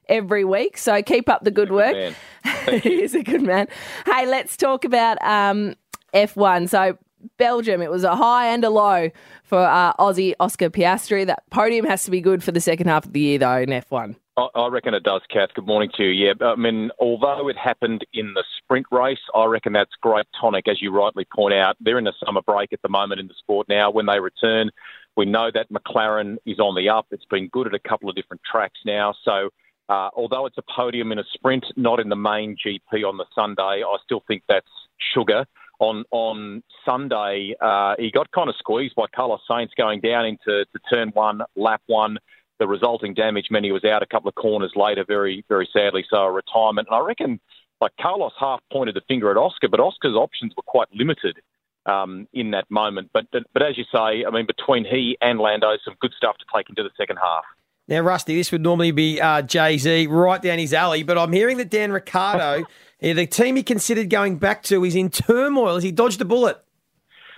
every week. So keep up the good work. he is a good man. Hey, let's talk about um, F1. So Belgium, it was a high and a low for uh, Aussie Oscar Piastri. That podium has to be good for the second half of the year, though, in F1.
I reckon it does, Kath. Good morning to you. Yeah, I mean, although it happened in the sprint race, I reckon that's great tonic, as you rightly point out. They're in the summer break at the moment in the sport now. When they return, we know that McLaren is on the up. It's been good at a couple of different tracks now. So, uh, although it's a podium in a sprint, not in the main GP on the Sunday, I still think that's sugar. On on Sunday, uh, he got kind of squeezed by Carlos Sainz going down into to turn one, lap one the resulting damage meant he was out a couple of corners later, very, very sadly. So a retirement. And I reckon, like Carlos half pointed the finger at Oscar, but Oscar's options were quite limited um, in that moment. But, but as you say, I mean, between he and Lando, some good stuff to take into the second half.
Now, Rusty, this would normally be uh, Jay Z right down his alley, but I'm hearing that Dan Ricciardo, eh, the team he considered going back to, is in turmoil. Has he dodged a bullet?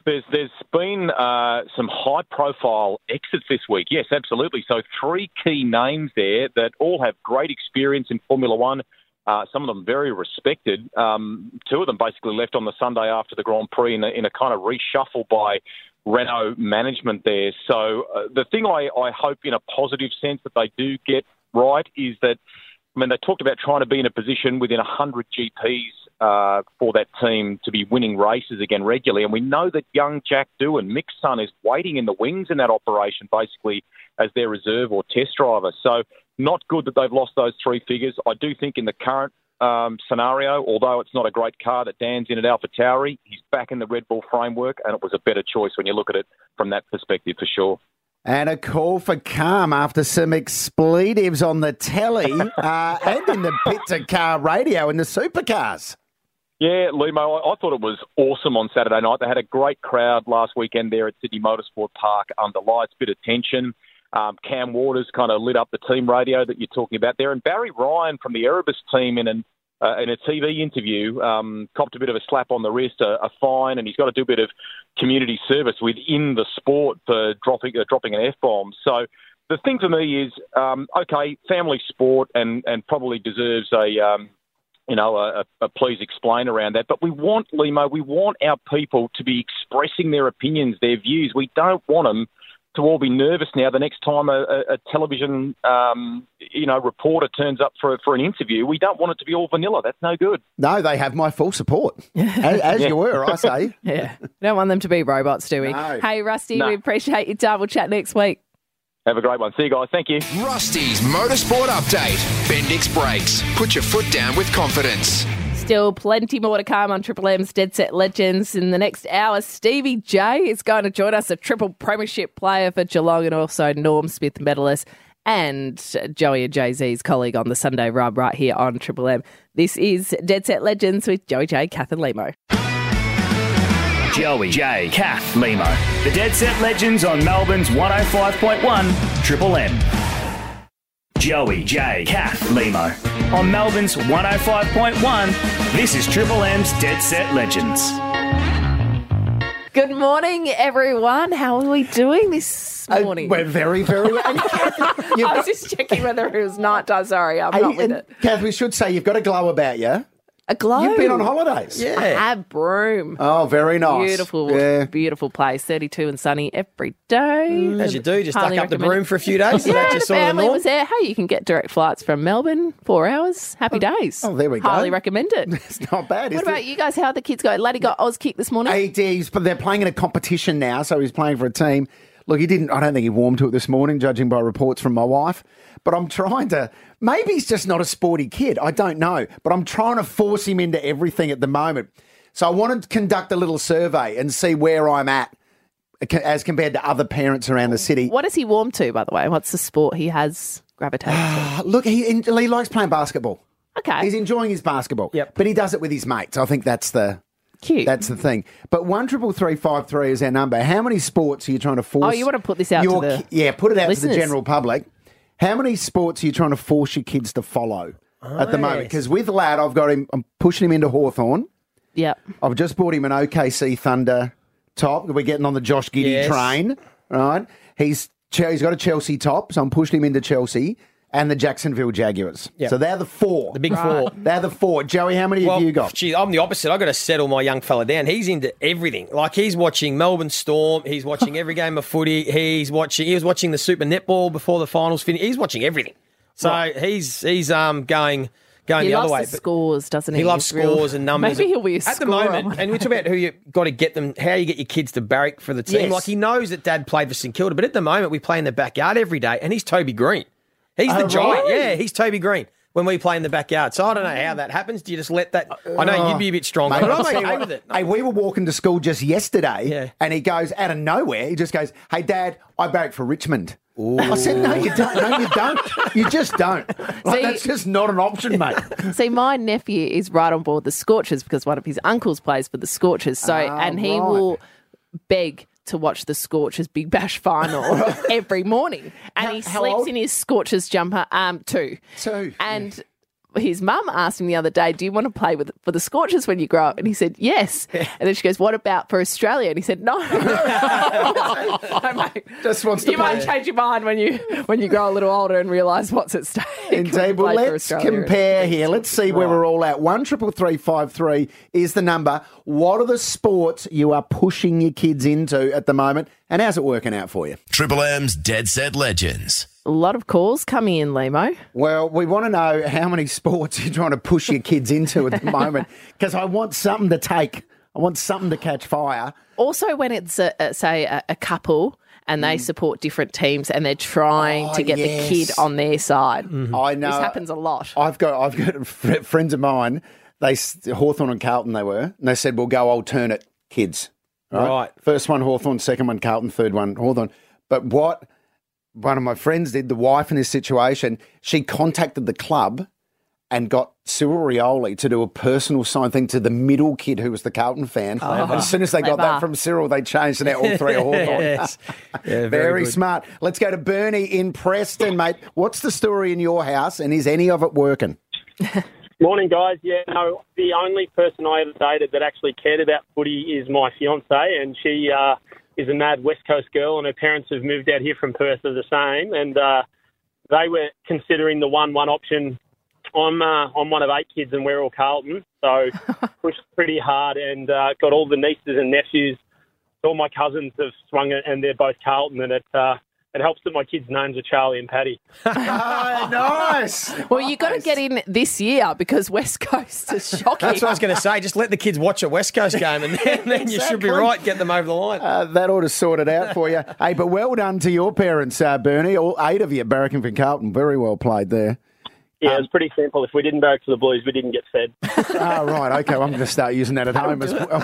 There's there's been uh, some high profile exits this week. Yes, absolutely. So three key names there that all have great experience in Formula One. Uh, some of them very respected. Um, two of them basically left on the Sunday after the Grand Prix in a, in a kind of reshuffle by Renault management there. So uh, the thing I, I hope in a positive sense that they do get right is that, I mean, they talked about trying to be in a position within 100 GPs uh, for that team to be winning races again regularly. And we know that young Jack Doohan, Mick's son, is waiting in the wings in that operation, basically as their reserve or test driver. So not good that they've lost those three figures. I do think in the current um, scenario, although it's not a great car that Dan's in at Alpha Tauri, he's back in the Red Bull framework, and it was a better choice when you look at it from that perspective for sure.
And a call for calm after some expletives on the telly uh, and in the pit to car radio in the supercars.
Yeah, Lehmo, I, I thought it was awesome on Saturday night. They had a great crowd last weekend there at Sydney Motorsport Park under lights, bit of tension. Um, Cam Waters kind of lit up the team radio that you're talking about there. And Barry Ryan from the Erebus team in an uh, in a TV interview, um, copped a bit of a slap on the wrist, a, a fine, and he's got to do a bit of community service within the sport for dropping uh, dropping an f bomb. So the thing for me is, um, okay, family sport, and and probably deserves a. Um, you know, a, a please explain around that. But we want, Lehmo, we want our people to be expressing their opinions, their views. We don't want them to all be nervous now the next time a, a, a television, um, you know, reporter turns up for, for an interview. We don't want it to be all vanilla. That's no good.
No, they have my full support, as, as
Yeah.
you were, I say.
Yeah. We don't want them to be robots, do we?
No.
Hey, Rusty,
No.
we appreciate your time. We'll chat next week.
Have a great one. See you guys. Thank you.
Rusty's Motorsport Update. Bendix Brakes. Put your foot down with confidence.
Still plenty more to come on Triple M's Dead Set Legends. In the next hour, Stevie J is going to join us, a triple premiership player for Geelong and also Norm Smith medalist and Joey and Jay Z's colleague on the Sunday Rub right here on Triple M. This is Dead Set Legends with Joey J, Kath and Lehmo.
Joey, Jay, Kath, Lehmo. The Dead Set Legends on Melbourne's 105.1 Triple M. Joey, Jay, Kath, Lehmo. On Melbourne's 105.1, this is Triple M's Dead Set Legends.
Good morning, everyone. How are we doing this morning?
Uh, we're very, very. and
I was just checking whether it was night time. Sorry, I'm not with it.
Kath, we should say you've got a glow about you.
A glow.
You've been on holidays.
I have Broome.
Oh, very nice.
Beautiful,
Yeah.
beautiful place. 32 and sunny every day. Mm.
As you do, just
Highly
duck up the
recommend Broome
for a few days.
Yeah,
That's
the
just sort the
family
norm.
was there. Hey, you can get direct flights from Melbourne, four hours. Happy oh, days.
Oh, there we go.
Highly recommend it.
It's not bad.
what
is
about
it?
you guys? How are the kids go? Laddie got Oz kick this morning.
He did, he's- but they're playing in a competition now, so he's playing for a team. Look, he didn't. I don't think he warmed to it this morning, judging by reports from my wife. But I'm trying to. Maybe he's just not a sporty kid. I don't know. But I'm trying to force him into everything at the moment. So I wanted to conduct a little survey and see where I'm at as compared to other parents around the city.
What does he warm to, by the way? What's the sport he has gravitated to?
Look, he, he likes playing basketball.
Okay.
He's enjoying his basketball. Yep. But he does it with his mates. I think that's the
Cute.
That's the thing. But one triple three five three is our number. How many sports are you trying to force?
Oh, you want to put this out
your
to the
yeah, put it out to the general public. How many sports are you trying to force your kids to follow at the oh,
moment?
Because with lad, I've got him. I'm pushing him into Hawthorn.
Yep.
I've just bought him an OKC Thunder top. We're getting on the Josh Giddey
Yes.
train, right? He's he's got a Chelsea top, so I'm pushing him into Chelsea and the Jacksonville Jaguars.
Yep.
So they're the four.
The big four.
They're the four. Joey, how many
Well,
have you got?
Gee, I'm the opposite. I've got to settle my young fella down. He's into everything. Like he's watching Melbourne Storm. He's watching every game of footy. He's watching. He was watching the Super Netball before the finals finished. He's watching everything. So he's he's um going going
He
the other way.
the
but-
scores, doesn't he?
He loves
He's real-
scores and numbers.
Maybe he'll be a
at the moment. And we talk about who you got to get them, how you get your kids to barrack for the team.
Yes.
Like he knows that Dad played for St Kilda, but at the moment we play in the backyard every day, and he's Toby Greene. He's the
Oh,
giant.
really?
Yeah, he's Toby Greene. When we play in the backyard, so I don't know how that happens. Do you just let that? I know you'd be a bit stronger,
Mate,
but
I'll
I'm okay with it.
Hey, we were walking to school just yesterday,
Yeah.
and he goes out of nowhere. He just goes, "Hey, Dad, I barrack for Richmond." I said, "No, you don't. No, you don't. You just don't. Like,
See-
that's just not an option, mate."
See, my nephew is right on board the Scorchers because one of his uncles plays for the Scorchers. So,
Ah,
and he
right.
will beg to watch the Scorchers Big Bash final every morning, and he sleeps in his Scorchers jumper. Um, two,
Two.
and. His mum asked him the other day, "Do you want to play with for the Scorchers when you grow up?" And he said, "Yes." And then she goes, "What about for Australia?" And he said, "No." No, mate.
Just wants to
you
play.
might change your mind when you when you grow a little older and realise what's at stake.
Indeed. Well, let's compare here. Let's see where we're all at. One triple three five three is the number. What are the sports you are pushing your kids into at the moment, and how's it working out for you?
Triple M's Dead Set Legends.
A lot of calls coming in, Lehmo.
Well, we want to know how many sports you're trying to push your kids into at the moment, because I want something to take. I want something to catch fire.
Also, when it's a, a, say a, a couple and they support different teams and they're trying
Mm. Oh,
to get
yes.
the kid on their side.
I know
This happens a lot.
I've got I've got fr- friends of mine. They Hawthorn and Carlton they were, and they said we'll go alternate kids.
Right.
First one Hawthorn, second one Carlton, third one Hawthorn. But what one of my friends did, the wife in this situation, she contacted the club and got Cyril Rioli to do a personal sign thing to the middle kid who was the Carlton fan.
Clever.
As soon as they got
Clever.
that from Cyril, they changed it out all three are Hawthorn.
Yes. Yeah,
very
good.
smart. Let's go to Bernie in Preston, mate. What's the story in your house, and is any of it working?
Morning, guys. Yeah, no, the only person I ever dated that actually cared about footy is my fiance, and she uh, is a mad West Coast girl, and her parents have moved out here from Perth are the same, and uh, they were considering the one-one option. I'm uh, I'm one of eight kids, and we're all Carlton, so pushed pretty hard, and uh, got all the nieces and nephews. All my cousins have swung it, and they're both Carlton, and it uh, it helps that my kids' names are Charlie and Patty.
oh, nice.
Well, you've got to get in this year because West Coast is shocking.
That's what I was going to say. Just let the kids watch a West Coast game, and then, then you should be right. Get them over the line.
Uh, that ought to sort it out for you. hey, but well done to your parents, uh, Bernie. All eight of you barracking for Carlton. Very well played there.
Yeah, it was pretty simple. If we didn't barrack for the Blues, we didn't get fed.
Ah, right. Okay, well, I'm going to start using that at home as well.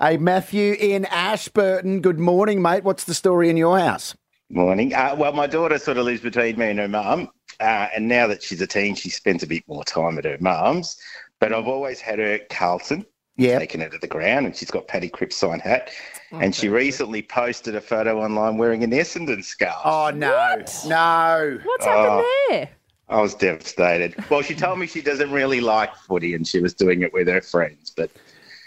hey, Matthew in Ashburton. Good morning, mate. What's the story in your house?
Morning. Uh, well, my daughter sort of lives between me and her mum, uh, and now that she's a teen, she spends a bit more time at her mum's. But I've always had her Carlton,
Yeah.
taken her to the ground, and she's got Paddy Cripps sign hat. and she recently posted a photo online wearing an Essendon scarf.
Oh, no. No.
What's
Oh.
happened there?
I was devastated. Well, she told me she doesn't really like footy, and she was doing it with her friends, but.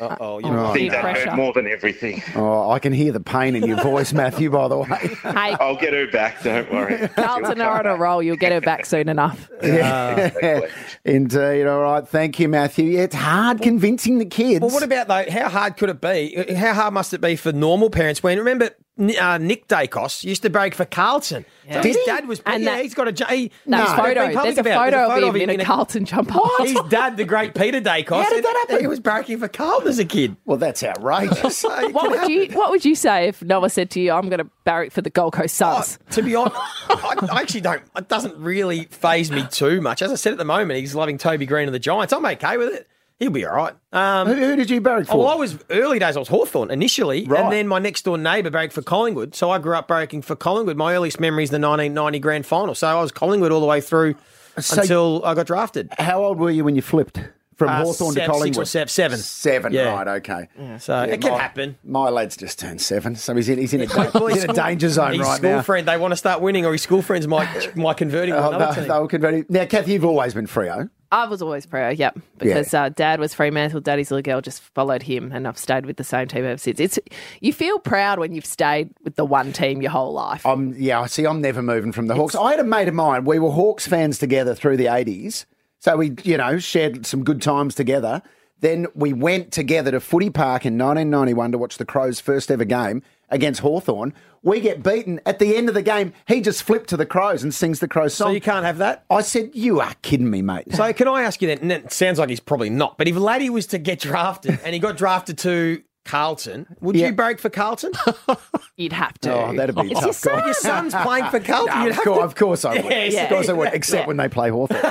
Uh-oh, uh,
you're
I oh,
right.
think that
Pressure.
hurt more than everything.
Oh, I can hear the pain in your voice, Matthew, by the way.
Hey,
I'll get her back, don't worry.
Carlton are on a roll. You'll get her back soon enough.
Yeah. Indeed. All right. Thank you, Matthew. Yeah, it's hard convincing the kids.
Well, what about though? How hard could it be? How hard must it be for normal parents? When remember uh, Nick Daicos used to break for Carlton.
Yeah.
His
he?
dad was,
And
yeah,
that-
he's got a. He,
That
he's
photo.
been public
There's a
about it.
photo of him in a Carlton jumper.
His dad, the great Peter Daicos.
How did that happen?
He was breaking for Carlton as a kid.
Well, that's outrageous.
What would you What would you say if Noah said to you, "I'm going to barrack for the Gold Coast Suns"?
to be honest, I, I actually don't. It doesn't really phase me too much. As I said at the moment, he's loving Toby Greene and the Giants. I'm okay with it. He'll be all right. Um,
who, who did you barrack for?
Oh, well, I was early days. I was Hawthorn initially,
Right.
and then my next door neighbour barracked for Collingwood. So I grew up barracking for Collingwood. My earliest memory is the 1990 grand final. So I was Collingwood all the way through
So-
until I got drafted.
How old were you when you flipped from
Uh,
Hawthorn to Collingwood?
six or seven- seven.
Seven,
Yeah.
right, okay.
So it can
my,
happen.
My lad's just turned seven, so he's in, he's in, a, he's in a danger zone
his
right
school
now.
friend, they want to start winning, or his school friends might might convert him
Oh,
another
they-
team.
they'll convert him. Now, Kathy, you've always been Freo.
I was always prayer, yep. Because uh, dad was Fremantle, daddy's little girl just followed him, and I've stayed with the same team ever since. It's You feel proud when you've stayed with the one team your whole life.
I'm yeah. I see, I'm never moving from the Hawks. I had a mate of mine. We were Hawks fans together through the '80s, so we you know shared some good times together. Then we went together to Footy Park in 1991 to watch the Crows' first ever game against Hawthorn. We get beaten at the end of the game. He just flipped to the Crows and sings the Crows song.
So you can't have that.
I said, "You are kidding me, mate."
So can I ask you then? And it sounds like he's probably not. But if Laddie was to get drafted and he got drafted to Carlton, would
Yeah.
you break for Carlton?
You'd have to.
Oh, that'd be
It's
tough.
your son.
Your son's playing for Carlton.
No,
You'd
of,
have
course,
to-
of course I would.
Yes,
of course I would,
yeah.
except when they play Hawthorn.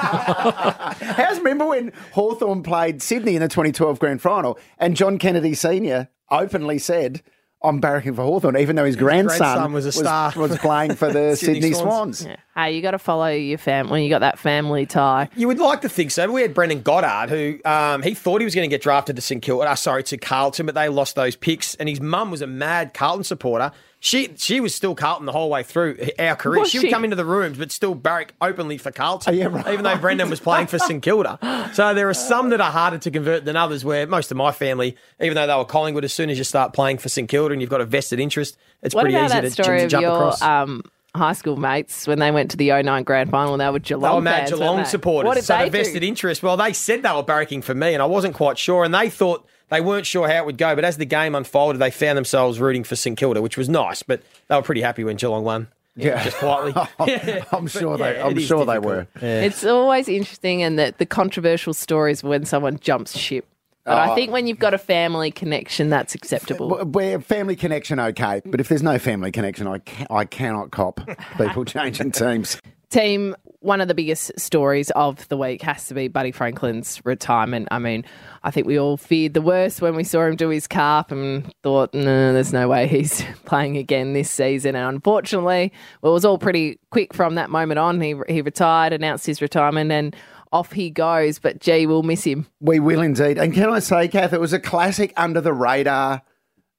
How's remember when Hawthorn played Sydney in the 2012 grand final and John Kennedy Sr. openly said, I'm barracking for Hawthorn, even though his, grandson,
grandson was a star.
was playing for the
Sydney
Sydney,
Swans.
Swans.
Hey, you got to follow your family. You got that family tie.
You would like to think so. But we had Brendan Goddard, who um, he thought he was going to get drafted to St Kilda, uh, sorry, to Carlton, but they lost those picks. And his mum was a mad Carlton supporter. She she was still Carlton the whole way through our career.
Was
she,
she?
would come into the rooms, but still barrack openly for Carlton,
Oh, yeah, right.
even though Brendan was playing for St Kilda. So there are some that are harder to convert than others. Where most of my family, even though they were Collingwood, as soon as you start playing for St Kilda and you've got a vested interest, it's
What
pretty easy to, to jump
your
across.
um, high school mates when they went to the 09 grand final they were
They
Geelong
were mad
fans,
Geelong
they?
supporters.
What did
so
they
the vested
do?
interest. Well, they said they were barracking for me, and I wasn't quite sure. And they thought they weren't sure how it would go. But as the game unfolded, they found themselves rooting for St Kilda, which was nice. But they were pretty happy when Geelong won.
Yeah.
just quietly.
I'm sure
yeah,
they I'm
it is
sure they
difficult.
were.
It's always interesting and the, the controversial stories when someone jumps ship. But I
Oh.
think when you've got a family connection, that's acceptable.
W- Where family connection, okay, but if there's no family connection, I, ca- I cannot cop people changing teams.
Team, one of the biggest stories of the week has to be Buddy Franklin's retirement. I mean, I think we all feared the worst when we saw him do his carp and thought, no, there's no way he's playing again this season. And unfortunately, well, it was all pretty quick from that moment on. He, he retired, announced his retirement, and off he goes. But gee, we'll miss him.
We will indeed. And can I say, Kath, it was a classic under the radar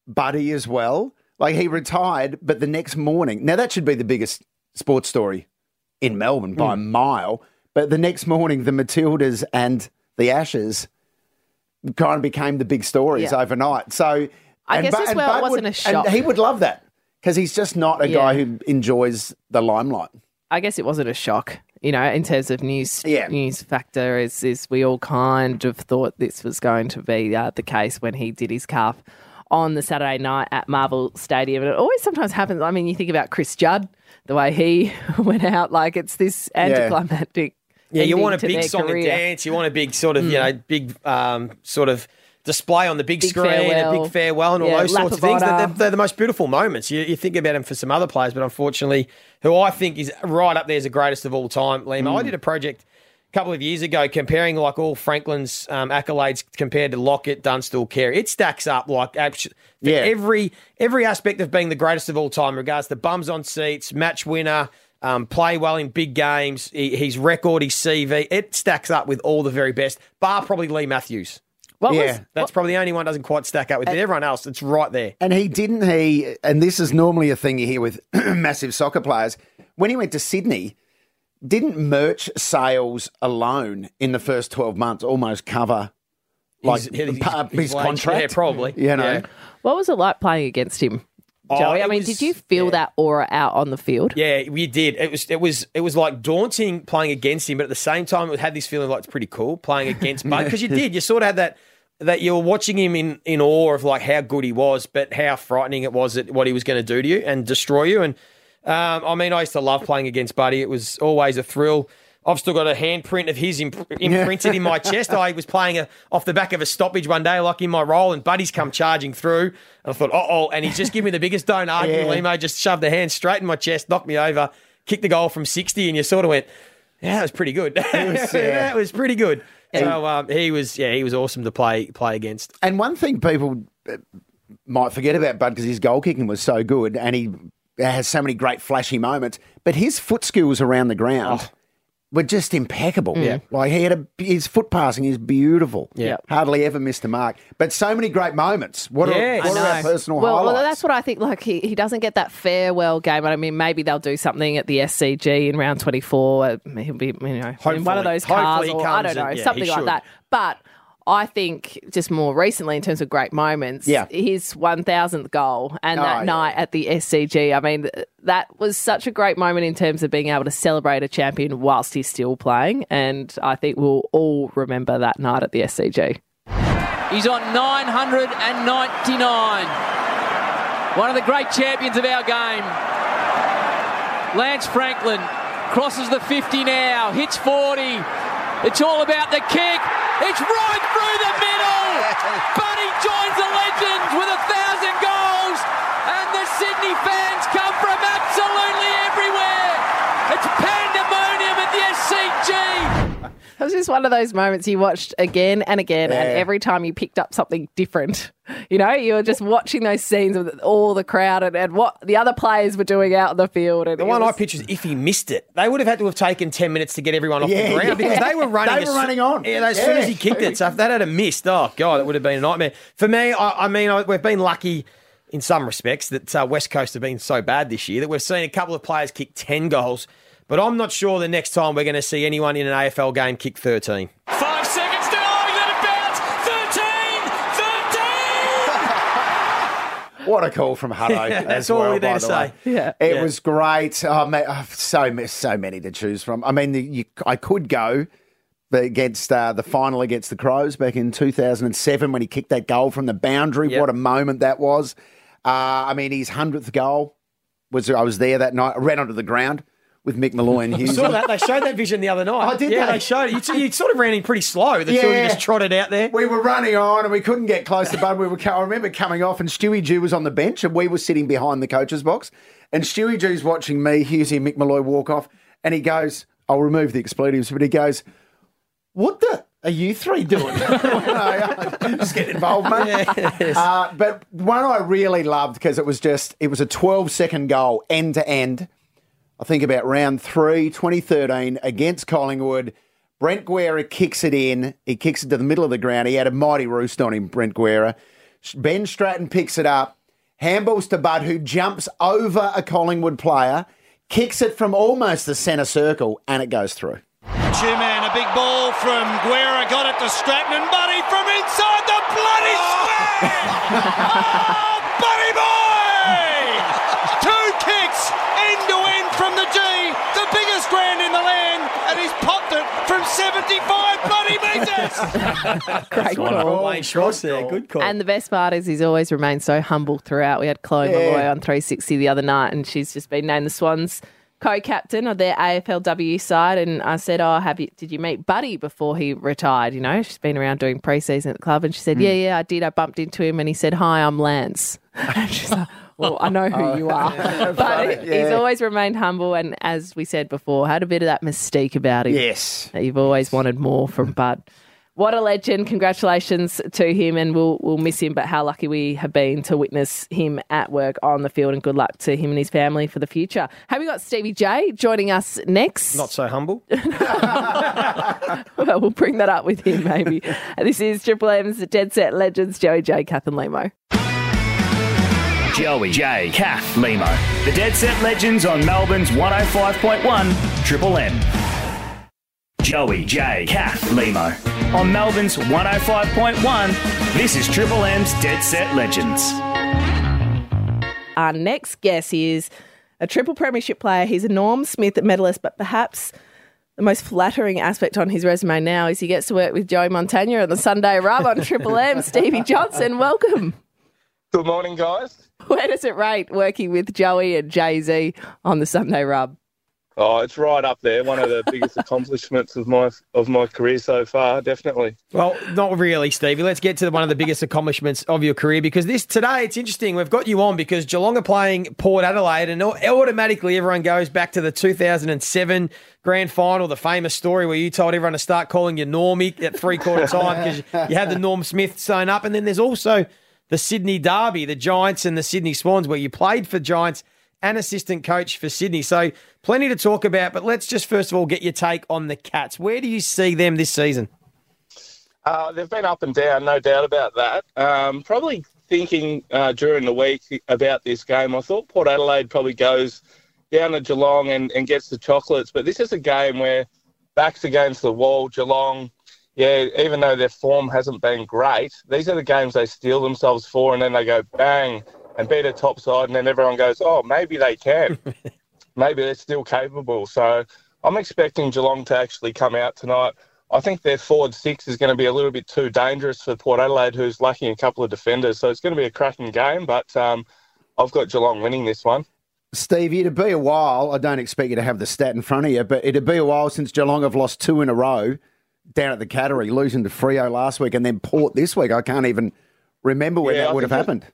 buddy as well. Like he retired, but the next morning, now that should be the biggest sports story in Melbourne by a mile. But the next morning, the Matildas and the Ashes kind of became the big stories
Yeah.
overnight. So
I
and
guess as well, it wasn't
would-
a shock.
And he would love that because he's just not a
Yeah.
guy who enjoys the limelight.
I guess it wasn't a shock, you know, in terms of news
Yeah.
news factor. Is is we all kind of thought this was going to be uh, the case when he did his calf on the Saturday night at Marvel Stadium, and it always sometimes happens. I mean, you think about Chris Judd, the way he went out, like it's this anticlimactic.
Yeah, you want a big song
career.
and dance. You want a big sort of, you
Mm.
know, big um, sort of display on the big,
Big
screen, a big farewell, and all
Yeah,
those
lap
sorts of
of
things. They're, they're, they're the most beautiful moments. You, you think about them for some other players, but unfortunately, who I think is right up there as the greatest of all time, Lehmo.
Mm.
I did a project a couple of years ago comparing like all Franklin's um, accolades compared to Lockett, Dunstall, Carey. It stacks up like abs- for
Yeah.
every every aspect of being the greatest of all time, in regards to bums on seats, match winner. Um, play well in big games. He, his record, his CV, it stacks up with all the very best, bar probably Leigh Matthews.
What
Yeah.
was
That's probably the only one doesn't quite stack up with. But everyone else, it's right there.
And he didn't he, and this is normally a thing you hear with massive soccer players. When he went to Sydney, didn't merch sales alone in the first twelve months almost cover Like
His- his-
pa-
his
his
wage.
contract,
Yeah, probably.
You know,
Yeah.
What was it like playing against him,
Oh,
Joey? I mean,
was-
did you feel that aura out on the field?
Yeah, we did. It was it was it was like daunting playing against him, but at the same time, it had this feeling like it's pretty cool playing against Bud because you did. You sort of had that that you were watching him in in awe of like how good he was, but how frightening it was at what he was going to do to you and destroy you. And um, I mean, I used to love playing against Buddy. It was always a thrill. I've still got a handprint of his imp- imprinted in my chest. I was playing a, off the back of a stoppage one day, like in my role, and Buddy's come charging through. And I thought, uh oh, and he's just given me the biggest don't argue,
Yeah.
Lehmo, just shoved the hand straight in my chest, knocked me over, kicked the goal from 60, and you sort of went, yeah, that was pretty good.
was, yeah.
that was pretty good. So um, he was, yeah, he was awesome to play play against.
And one thing people uh, might forget about Bud because his goal kicking was so good and he has so many great flashy moments, but his foot skills around the ground were just impeccable.
Yeah. Mm.
Like he had a, his foot passing is beautiful.
Yeah.
Hardly ever missed a mark. But so many great moments. What
Yes.
are, what
I
are our personal
Well, well, that's what I think. Like he, he doesn't get that farewell game. I mean, maybe they'll do something at the SCG in round twenty four. He'll be, you know, in one of those
Hopefully
cars, or I don't know,
and- yeah,
something like that. But I think just more recently, in terms of great moments,
Yeah.
his one thousandth goal and
Oh,
that
yeah.
night at the SCG. I mean, that was such a great moment in terms of being able to celebrate a champion whilst he's still playing, and I think we'll all remember that night at the SCG.
He's on 999. One of the great champions of our game. Lance Franklin crosses the 50 now, hits 40. It's all about the kick. It's right through the middle. Buddy joins the legends with a thousand goals, and the Sydney fans come from absolutely everywhere. It's pandemonium at the SCG.
It was just one of those moments you watched again and again, and every time you picked up something different. You know, you were just watching those scenes with all the crowd and, and what the other players were doing out on the field. And
The
it
one I
was-
pictured, if he missed it, they would have had to have taken 10 minutes to get everyone off
Yeah,
the ground because they were running.
They were
soo-
running on.
Yeah, as soon as he kicked it. So if that had a missed, oh, God, it would have been a nightmare. For me, I, I mean, I, we've been lucky in some respects that uh, West Coast have been so bad this year that we've seen a couple of players kick 10 goals. But I'm not sure the next time we're going to see anyone in an AFL game kick 13.
Five seconds to go. He let it bounce. 13! 13!
What a call from Hutto.
That's
as
all
well,
we need
by
to
the
say.
way.
Yeah.
It
Yeah.
was great. Oh, mate, oh, so ma- so many to choose from. I mean, the, you, I could go against uh, the final against the Crows back in 2007 when he kicked that goal from the boundary.
Yep.
What a moment that was. Uh, I mean, his hundredth goal was. I was there that night. I ran onto the ground with Mick Molloy and Hughes.
Saw that? They showed that vision the other night.
Oh, did
yeah,
they?
they showed it. You, you sort of ran in pretty slow. The two of you just trotted out there.
We were running on and we couldn't get close to Bud. We were. I remember coming off and Stewie Dew was on the bench and we were sitting behind the coach's box. And Stewie Dew's watching me, Hughesy and Mick Molloy walk off, and he goes, "I'll remove the expletives," but he goes, "What the are you three doing?" just get involved, mate. Uh, but one I really loved because it was just it was a 12 second goal end to end. I think about round three, 2013, against Collingwood. Brent Guerra kicks it in. He kicks it to the middle of the ground. He had a mighty roost on him, Brent Guerra. Ben Stratton picks it up. Handballs to Bud, who jumps over a Collingwood player, kicks it from almost the centre circle, and it goes through.
Two man, a big ball from Guerra, got it to Stratton and Buddy from inside the bloody oh! square! oh, Buddy boy! Two kicks, end to end from the G, the biggest grand in the land, and he's popped it from 75 bloody metres!
Great call.
Wayne Schwass there. Good call.
And the best part is he's always remained so humble throughout. We had Chloe
Yeah.
Malloy on 360 the other night, and she's just been named the Swans co-captain of their AFLW side. And I said, "Oh, have you? Did you meet Buddy before he retired? You know, she's been around doing pre-season at the club." And she said,
Hmm.
"Yeah, yeah, I did. I bumped into him, and he said, "Hi, I'm Lance." And she's like, "Well, I know who you are." but
Funny,
he's always remained humble, and as we said before, had a bit of that mystique about him.
Yes.
you've always wanted more from Bud. What a legend! Congratulations to him, and we'll we'll miss him. But how lucky we have been to witness him at work on the field, and good luck to him and his family for the future. Have we got Stevie J joining us next?
Not so humble.
well, we'll bring that up with him maybe. this is Triple M's Dead Set Legends, Joey J, Kath and Lehmo.
Joey, Jay, Kath, Lehmo. The Dead Set Legends on Melbourne's 105.1 Triple M. Joey, Jay, Kath, Lehmo. On Melbourne's 105.1, this is Triple M's Dead Set Legends.
Our next guest is a triple premiership player. He's a Norm Smith medalist, but perhaps the most flattering aspect on his resume now is he gets to work with Joey Montagna on the Sunday Rub on Triple M. Stevie Johnson, welcome.
Good morning, guys.
Where does it rate working with Joey and Jay Z on the Sunday Rub?
Oh, it's right up there. One of the biggest accomplishments of my of my career so far, definitely.
Well, not really, Stevie. Let's get to one of the biggest accomplishments of your career because this today it's interesting. We've got you on because Geelong are playing Port Adelaide, and automatically everyone goes back to the 2007 grand final, the famous story where you told everyone to start calling you Normie at three quarter time because you had the Norm Smith sewn up, and then there's also the Sydney Derby, the Giants and the Sydney Swans, where you played for Giants and assistant coach for Sydney. So plenty to talk about, but let's just first of all get your take on the Cats. Where do you see them this season?
Uh, they've been up and down, no doubt about that. Um, probably thinking uh, during the week about this game, I thought Port Adelaide probably goes down to Geelong and, and gets the chocolates, but this is a game where backs against the wall, Geelong. Yeah, even though their form hasn't been great, these are the games they steal themselves for, and then they go bang and beat a top side, and then everyone goes, oh, maybe they can. maybe they're still capable. So I'm expecting Geelong to actually come out tonight. I think their forward six is going to be a little bit too dangerous for Port Adelaide, who's lacking a couple of defenders. So it's going to be a cracking game, but um, I've got Geelong winning this one.
Stevie, it'd be a while. I don't expect you to have the stat in front of you, but it'd be a while since Geelong have lost two in a row down at the Cattery, losing to Freo last week and then Port this week. I can't even remember when
Yeah,
that would have happened.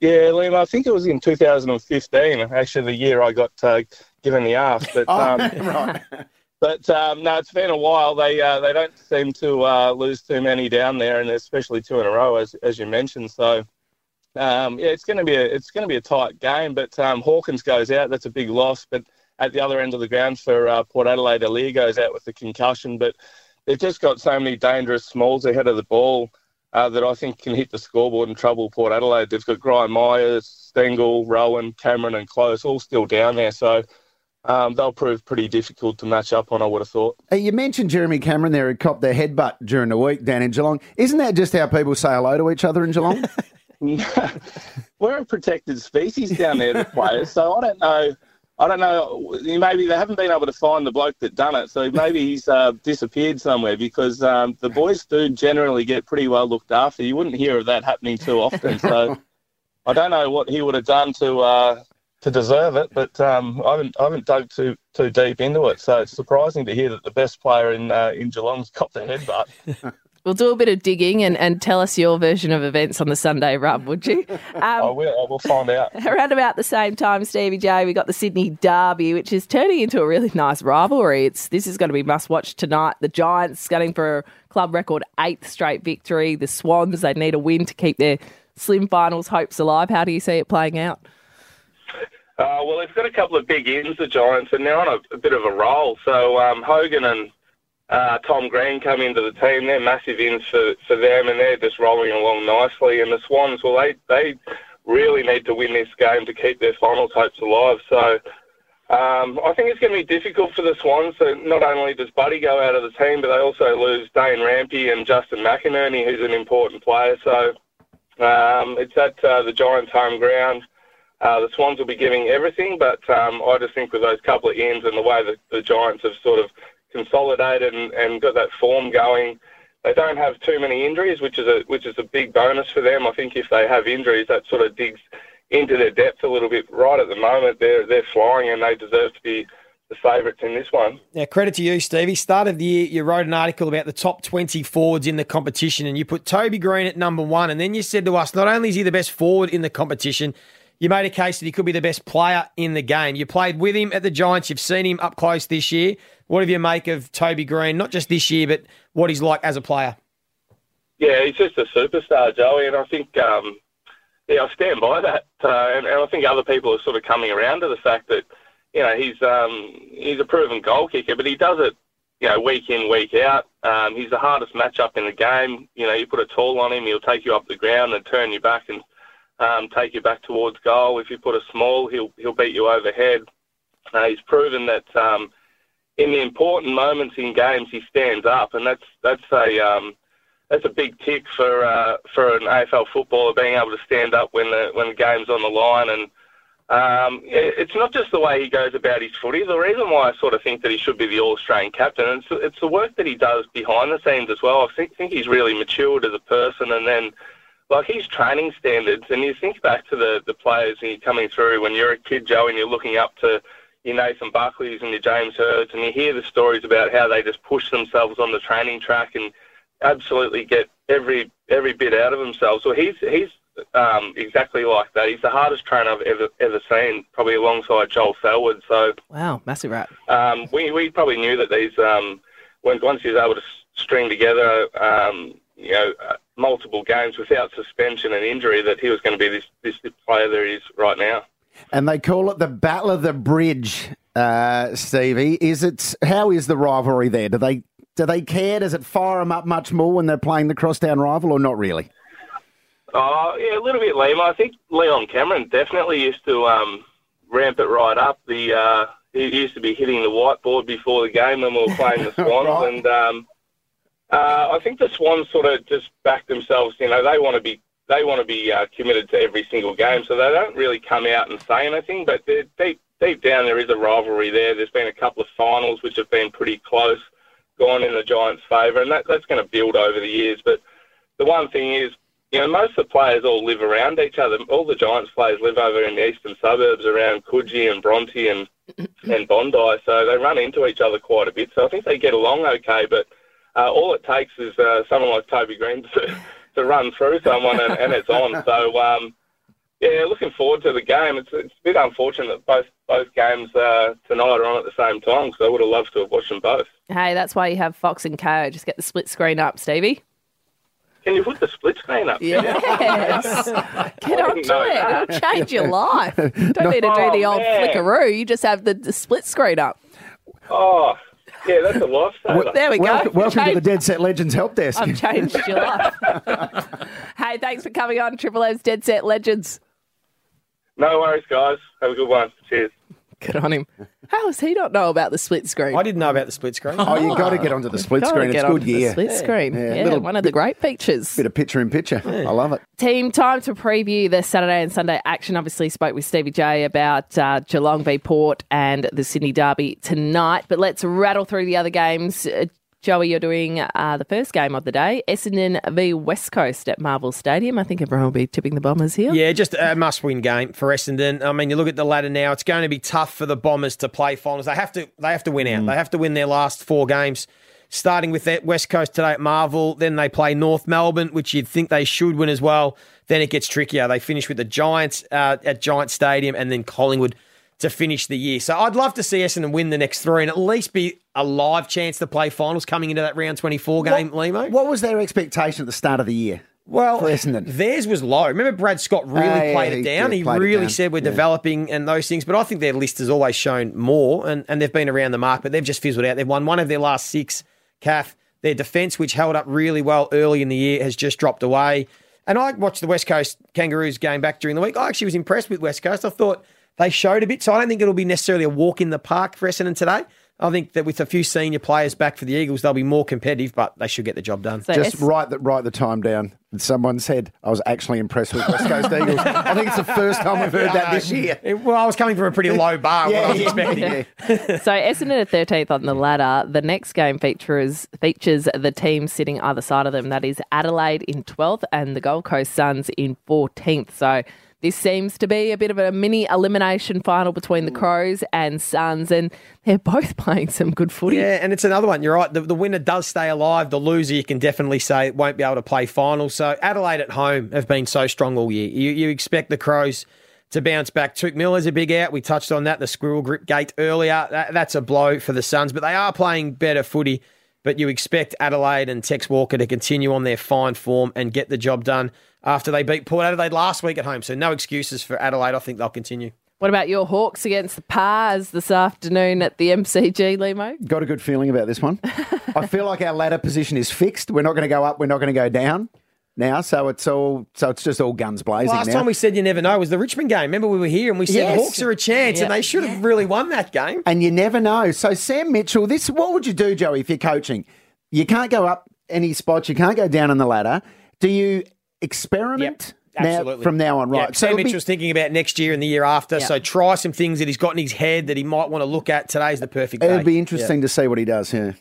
Yeah, Liam, I think it was in 2015, actually, the year I got uh, given the arse. But,
Oh,
um,
right.
but um, no, it's been a while. They uh, they don't seem to uh, lose too many down there, and especially two in a row, as, as you mentioned. So, um, yeah, it's going to be a it's going to be a tight game. But um, Hawkins goes out. That's a big loss. But at the other end of the ground for uh, Port Adelaide, Aliir goes out with the concussion. But they've just got so many dangerous smalls ahead of the ball uh, that I think can hit the scoreboard and trouble Port Adelaide. They've got Gryan Miers, Stengel, Rohan, Cameron, and Close all still down there. So um, they'll prove pretty difficult to match up on, I would have thought.
You mentioned Jeremy Cameron there who copped their headbutt during the week down in Geelong. Isn't that just how people say hello to each other in Geelong?
We're a protected species down there, the players. So I don't know. I don't know. Maybe they haven't been able to find the bloke that done it. So maybe he's uh, disappeared somewhere because um, the boys do generally get pretty well looked after. You wouldn't hear of that happening too often. So I don't know what he would have done to uh, to deserve it, but um, I haven't I haven't dug too too deep into it. So it's surprising to hear that the best player in uh, in Geelong's got the headbutt.
We'll do a bit of digging and, and tell us your version of events on the Sunday Rub, would you?
I
Um,
will. I will find out.
around about the same time, Stevie J, we got the Sydney Derby, which is turning into a really nice rivalry. It's this is going to be must watch tonight. The Giants gunning for a club record eighth straight victory. The Swans they need a win to keep their slim finals hopes alive. How do you see it playing out?
Uh, well, they've got a couple of big ins, the Giants, and they're on a, a bit of a roll. So um, Hogan and uh, Tom Green come into the team. They're massive ins for, for them, and they're just rolling along nicely. And the Swans, well, they, they really need to win this game to keep their finals hopes alive. So um, I think it's going to be difficult for the Swans. So not only does Buddy go out of the team, but they also lose Dane Rampe and Justin McInerney, who's an important player. So um, it's at uh, the Giants' home ground. Uh, the Swans will be giving everything, but um, I just think with those couple of ends and the way that the Giants have sort of consolidated and, and got that form going, they don't have too many injuries, which is a which is a big bonus for them. I think if they have injuries, that sort of digs into their depth a little bit. Right at the moment, they're they're flying and they deserve to be the favourites in this one.
Now, credit to you, Stevie. Start of the year, you wrote an article about the top 20 forwards in the competition, and you put Toby Greene at number one. And then you said to us, not only is he the best forward in the competition, you made a case that he could be the best player in the game. You played with him at the Giants. You've seen him up close this year. What do you make of Toby Greene, not just this year, but what he's like as a player?
Yeah, he's just a superstar, Joey, and I think, um, yeah, I stand by that, uh, and, and I think other people are sort of coming around to the fact that, you know, he's um, he's a proven goal kicker, but he does it, you know, week in, week out. Um, he's the hardest matchup in the game. You know, you put a tall on him, he'll take you up the ground and turn you back and um, take you back towards goal. If you put a small, he'll he'll beat you overhead. Uh, he's proven that um, in the important moments in games, he stands up, and that's that's a um, that's a big tick for uh, for an AFL footballer being able to stand up when the when the game's on the line and. Um, it- it's not just the way he goes about his footy. The reason why I sort of think that he should be the All-Australian captain, it's, it's the work that he does behind the scenes as well. I think, think he's really matured as a person, and then like his training standards. And you think back to the the players and you're coming through when you're a kid, Joe, and you're looking up to your Nathan Buckleys and your James Hirds, and you hear the stories about how they just push themselves on the training track and absolutely get every every bit out of themselves. Well, he's he's um, exactly like that. He's the hardest trainer I've ever ever seen, probably alongside Joel Selwood. So
Wow, massive rat.
um, we we probably knew that these um, when once he was able to string together, um, you know, uh, multiple games without suspension and injury, that he was going to be this, this this player that he is right now.
And they call it the Battle of the Bridge, uh, Stevie. Is it? How is the rivalry there? Do they do they care? Does it fire them up much more when they're playing the crosstown rival, or not really?
Oh, yeah, a little bit, Liam. I think Leon Cameron definitely used to um, ramp it right up. The uh, he used to be hitting the whiteboard before the game when we were playing the Swans,
Right.
and um, uh, I think the Swans sort of just back themselves. You know, they want to be they want to be uh, committed to every single game, so they don't really come out and say anything. But deep deep down, there is a rivalry there. There's been a couple of finals which have been pretty close, gone in the Giants' favour, and that, that's going to build over the years. But the one thing is, you know, most of the players all live around each other. All the Giants players live over in the eastern suburbs around Coogee and Bronte and and Bondi, so they run into each other quite a bit. So I think they get along okay. But uh, all it takes is uh, someone like Toby Greene to, to run through someone, and, and it's on. So um, yeah, looking forward to the game. It's, it's a bit unfortunate that both both games uh, tonight are on at the same time, because I would have loved to have watched them both.
Hey, that's why you have Fox and Co. Just get the split screen up, Stevie.
Can you put the split screen up?
Yes. Get
on to
it.
that.
It'll change your life. Don't need to do
Oh,
the old
man.
flickaroo. You just have the, the split screen up.
Oh, yeah, that's a lifesaver.
There we go.
Welcome, welcome to the Dead Set Legends help desk.
I've changed your life. hey, thanks for coming on Triple M's Dead Set Legends.
No worries, guys. Have a good one. Cheers.
Good on him. How does he not know about the split screen?
I didn't know about the split screen.
Oh, you got to get onto the split
Gotta
screen. It's
get
good
onto the
gear.
split screen. Yeah,
little
one of the great features.
bit of picture in picture. I love it.
Team, time to preview the Saturday and Sunday action. Obviously, spoke with Stevie J about uh, Geelong v Port and the Sydney Derby tonight. But let's rattle through the other games. Uh, Joey, you're doing uh, the first game of the day Essendon v West Coast at Marvel Stadium. I think everyone will be tipping the Bombers here.
Yeah, just a must-win game for Essendon. I mean, you look at the ladder now; it's going to be tough for the Bombers to play finals. They have to, they have to win out. They have to win their last four games, starting with that West Coast today at Marvel. Then they play North Melbourne, which you'd think they should win as well. Then it gets trickier. They finish with the Giants uh, at Giant Stadium, and then Collingwood to finish the year. So I'd love to see Essendon win the next three and at least be a live chance to play finals coming into that round 24 game, Lehmo.
What was their expectation at the start of the year?
Well,
for Essendon.
Theirs was low. Remember, Brad Scott really
ah, yeah,
played
he
it down.
did,
He really
down.
said we're
Yeah.
developing and those things. But I think their list has always shown more, and, and they've been around the mark, but they've just fizzled out. They've won one of their last six, Kath. Their defence, which held up really well early in the year, has just dropped away. And I watched the West Coast Kangaroos game back during the week. I actually was impressed with West Coast. I thought they showed a bit. So I don't think it'll be necessarily a walk in the park for Essendon today. I think that with a few senior players back for the Eagles, they'll be more competitive, but they should get the job done.
Just write the, write the time down. Someone said, I was actually impressed with West Coast Eagles. I think it's the first time I've heard that this year.
It- well, I was coming from a pretty low bar, what I was
Yeah,
expecting.
yeah.
so Essendon are 13th on the ladder. The next game features features the team sitting either side of them. That is Adelaide in 12th and the Gold Coast Suns in 14th. So this seems to be a bit of a mini elimination final between the Crows and Suns, and they're both playing some good footy.
Yeah, and it's another one. You're right. The, the winner does stay alive. The loser, you can definitely say, won't be able to play finals. So Adelaide at home have been so strong all year. You, you expect the Crows to bounce back. Touk Miller's a big out. We touched on that. The squirrel grip gate earlier. That, that's a blow for the Suns, but they are playing better footy. But you expect Adelaide and Tex Walker to continue on their fine form and get the job done after they beat Port Adelaide last week at home. So no excuses for Adelaide. I think they'll continue.
What about your Hawks against the Pars this afternoon at the MCG, Lehmo?
Got a good feeling about this one. I feel like our ladder position is fixed. We're not going to go up. We're not going to go down now. So it's all. So it's just all guns blazing
Last
now.
time we said you never know was the Richmond game. Remember we were here and we said
Yes.
Hawks are a chance and they should have really won that game.
and you never know. So Sam Mitchell, this what would you do, Joey, if you're coaching? You can't go up. any spots. You can't go down on the ladder. Do you experiment now,
Absolutely.
from now on? Right.
Yeah, Sam
it'll be-
Mitchell's thinking about next year and the year after.
Yeah.
So try some things that he's got in his head that he might want to look at. Today's the perfect day.
it'll be interesting to see what he does. Yeah.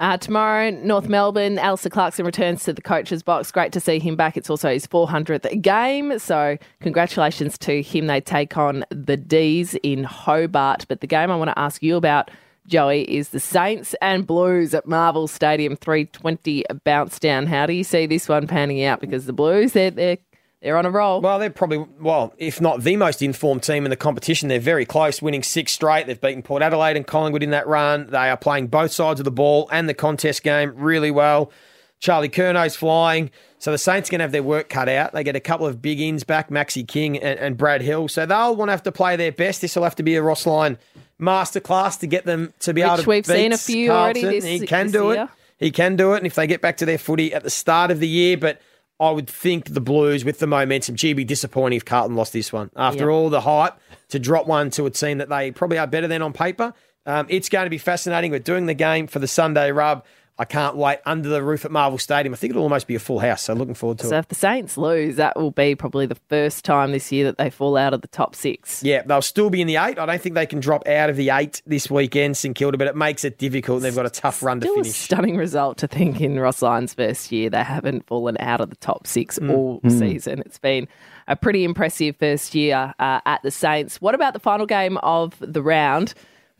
Uh, tomorrow, North Melbourne, Alastair Clarkson returns to the coach's box. Great to see him back. It's also his 400th game. So, congratulations to him. They take on the D's in Hobart. But the game I want to ask you about, Joey, is the Saints and Blues at Marvel Stadium 320 bounce down. How do you see this one panning out? Because the Blues, they're, they're, they're on a roll.
Well, they're probably, well, if not the most informed team in the competition, they're very close, winning six straight. They've beaten Port Adelaide and Collingwood in that run. They are playing both sides of the ball and the contest game really well. Charlie Curnow's flying. So the Saints are going to have their work cut out. They get a couple of big ins back, Maxi King and, and Brad Hill. So they'll want to have to play their best. This will have to be a Ross Lyon masterclass to get them to be able
Which
to
we've seen
beat
a few already
Carlton.
this-
He can
this
do
year.
it. He can do it. And if they get back to their footy at the start of the year, but I would think the Blues with the momentum, gee, be disappointing if Carlton lost this one. After
Yeah.
all the hype, to drop one to a team that they probably are better than on paper. Um, it's going to be fascinating. We're doing the game for the Sunday rub. I can't wait under the roof at Marvel Stadium. I think it'll almost be a full house, so looking forward to
So
it.
if the Saints lose, that will be probably the first time this year that they fall out of the top six.
Yeah, they'll still be in the eight. I don't think they can drop out of the eight this weekend, St Kilda, but it makes it difficult. and They've got a tough run to
Still a
finish.
stunning result to think in Ross Lyon's first year they haven't fallen out of the top six
Mm.
all
Mm.
season. It's been a pretty impressive first year uh, at the Saints. What about the final game of the round?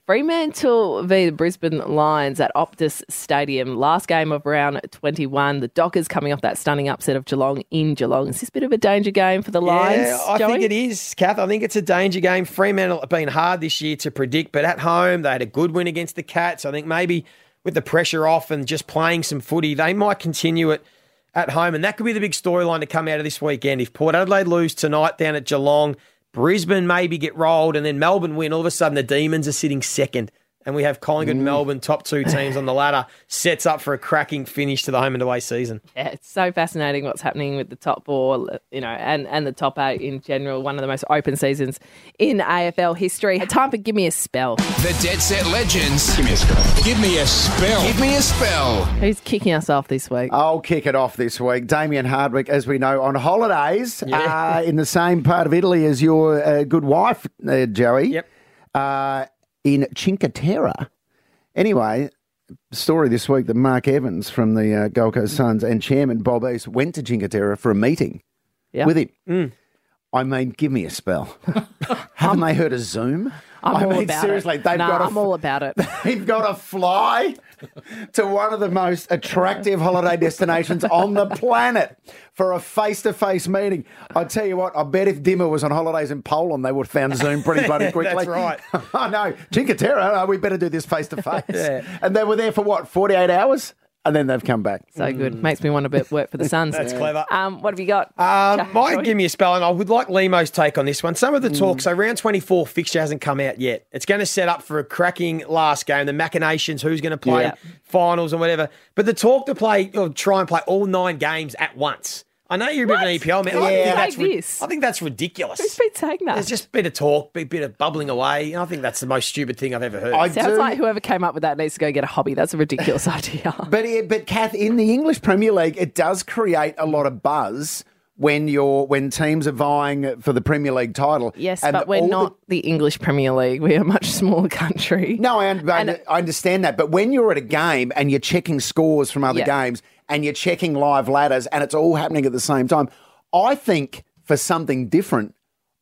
Fremantle v the Brisbane Lions at Optus Stadium. Last game of round 21. The Dockers coming off that stunning upset of Geelong in Geelong. Is this a bit of a danger game for the Lions?
Yeah, I
Joey?
think it is, Kath. I think it's a danger game. Fremantle have been hard this year to predict, but at home they had a good win against the Cats. I think maybe with the pressure off and just playing some footy, they might continue it at home, and that could be the big storyline to come out of this weekend. If Port Adelaide lose tonight down at Geelong, Brisbane maybe get rolled, and then Melbourne win. All of a sudden, the Demons are sitting second. And we have Collingwood and Melbourne, top two teams on the ladder, sets up for a cracking finish to the home and away season.
Yeah, it's so fascinating what's happening with the top four, you know, and, and the top eight in general. One of the most open seasons in AFL history. Time for Give Me a Spell.
The Dead Set Legends. Give me a spell. Give me a spell. Give me a spell.
Who's kicking us off this week?
I'll kick it off this week. Damien Hardwick, as we know, on holidays
Yeah.
uh, in the same part of Italy as your uh, good wife, uh, Joey.
Yep.
Uh, in Cinque Terre. Anyway, story this week that Mark Evans from the uh, Gold Coast Suns and chairman Bob East went to Cinque Terre for a meeting
Yeah.
with him.
Mm.
I mean, give me a spell. Haven't they heard of Zoom?
I'm
I
all
mean,
about
seriously,
it.
they've
Nah,
got to
I'm all about it.
They've got to fly to one of the most attractive holiday destinations on the planet for a face-to-face meeting. I tell you what, I bet if Dimmer was on holidays in Poland, they would have found Zoom pretty bloody quickly.
That's right.
I know. Cinque Terre, uh, we better do this face-to-face.
Yeah.
And they were there for what, 48 hours? And then they've come back.
So good. Makes me want to be- work for the Suns.
That's clever.
Um, what have you got?
Um, might give me a spell, and I would like Lehmo's take on this one. Some of the talk, so round 24 fixture hasn't come out yet. It's going to set up for a cracking last game, the machinations, who's going to play
Yeah.
finals and whatever. But the talk to play, or try and play all nine games at once. I know you're a bit of an EPL man. I,
Who
think
said
that's ri-
this?
I think that's ridiculous.
Who's been saying that?
There's just a bit of talk, a bit of bubbling away. I think that's the most stupid thing I've ever heard.
I
Sounds
do-
like whoever came up with that needs to go get a hobby. That's a ridiculous idea.
But it, but Kath, in the English Premier League, it does create a lot of buzz when you're when teams are vying for the Premier League title.
Yes,
And
but we're
all the-
not the English Premier League. We're a much smaller country.
No, I, un- I I understand that. But when you're at a game and you're checking scores from other
Yeah.
games and you're checking live ladders and it's all happening at the same time, I think for something different,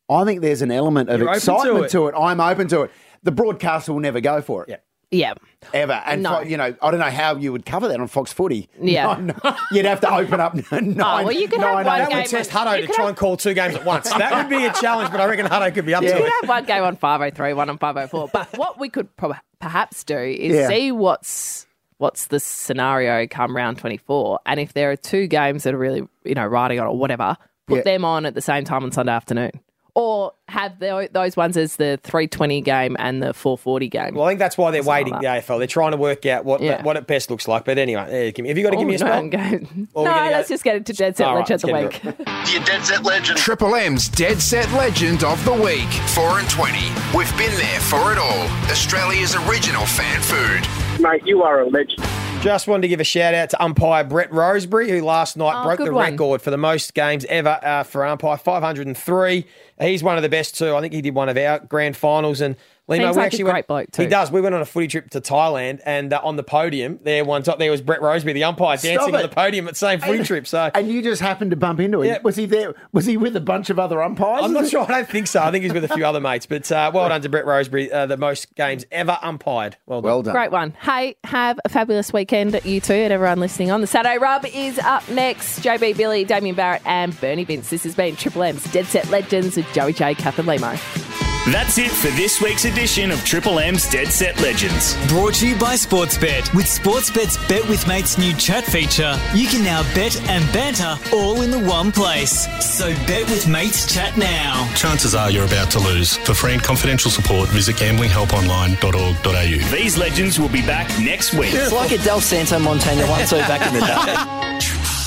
I think there's an element of
You're open to
excitement
it.
to it. I'm open to it. The broadcaster will never go for it.
Yeah.
Yeah.
Ever. And,
No.
Fo- you know, I don't know how you would cover that on Fox Footy.
Yeah.
No, no. You'd have to open up nine.
Oh, well, you could have
nine
one
eight-
that
game
would test
on-
Huddo
you
to
could
try
have-
and call two games at once. That would be a challenge, but I reckon Huddo could be up
Yeah.
to
You
it.
could have one game on 503, one on 504. But what we could pro- perhaps do is
Yeah.
see what's what's the scenario come round 24. And if there are two games that are really, you know, riding on or whatever, put
Yeah.
them on at the same time on Sunday afternoon. Or have the, those ones as the 320 game and the 440 game.
Well, I think that's why they're
Something
waiting
like
the AFL. They're trying to work out what
Yeah.
what it best looks like. But anyway, there, give me- have you got to give oh, me a
Oh,
spell?
no, no,
we're go-
let's just get into Dead Set
All right,
Legend of the week.
get
Your Dead Set Legend. Triple M's Dead Set Legend of the Week. 4 and 20. We've been there for it all. Australia's original fan food.
Mate, you are a legend.
Just wanted to give a shout out to umpire Brett Rosebury, who last night
Oh,
broke the
one.
record for the most games ever uh, for umpire, 503. He's one of the best too. I think he did one of our grand finals. And Lehmo,
Seems
we
like a
actually
great
went,
bloke too.
He does. We went on a footy trip to Thailand, and uh, on the podium there, one top there was Brett Rosebury, the umpire,
Stop
dancing on the podium at the same footy trip. So
And you just happened to bump into him.
Yeah.
Was he there? Was he with a bunch of other umpires?
I'm not sure. I don't think so. I think he's with a few other mates. But uh, well done to Brett Rosebury, uh, the most games ever umpired. Well done.
Well done.
Great one. Hey, have a fabulous weekend, you two, and everyone listening on. The Saturday Rub is up next. JB Billy, Damien Barrett, and Bernie Vince. This has been Triple M's Dead Set Legends with Joey J, Kath and Lehmo.
That's it for this week's edition of Triple M's Dead Set Legends.
Brought to you by Sportsbet. With Sportsbet's Bet with Mates new chat feature, you can now bet and banter all in the one place. So bet with Mates chat now.
Chances are you're about to lose. For free and confidential support, visit gamblinghelponline.org.au.
These legends will be back next week.
It's like a Del Santo Montana one two back in the day.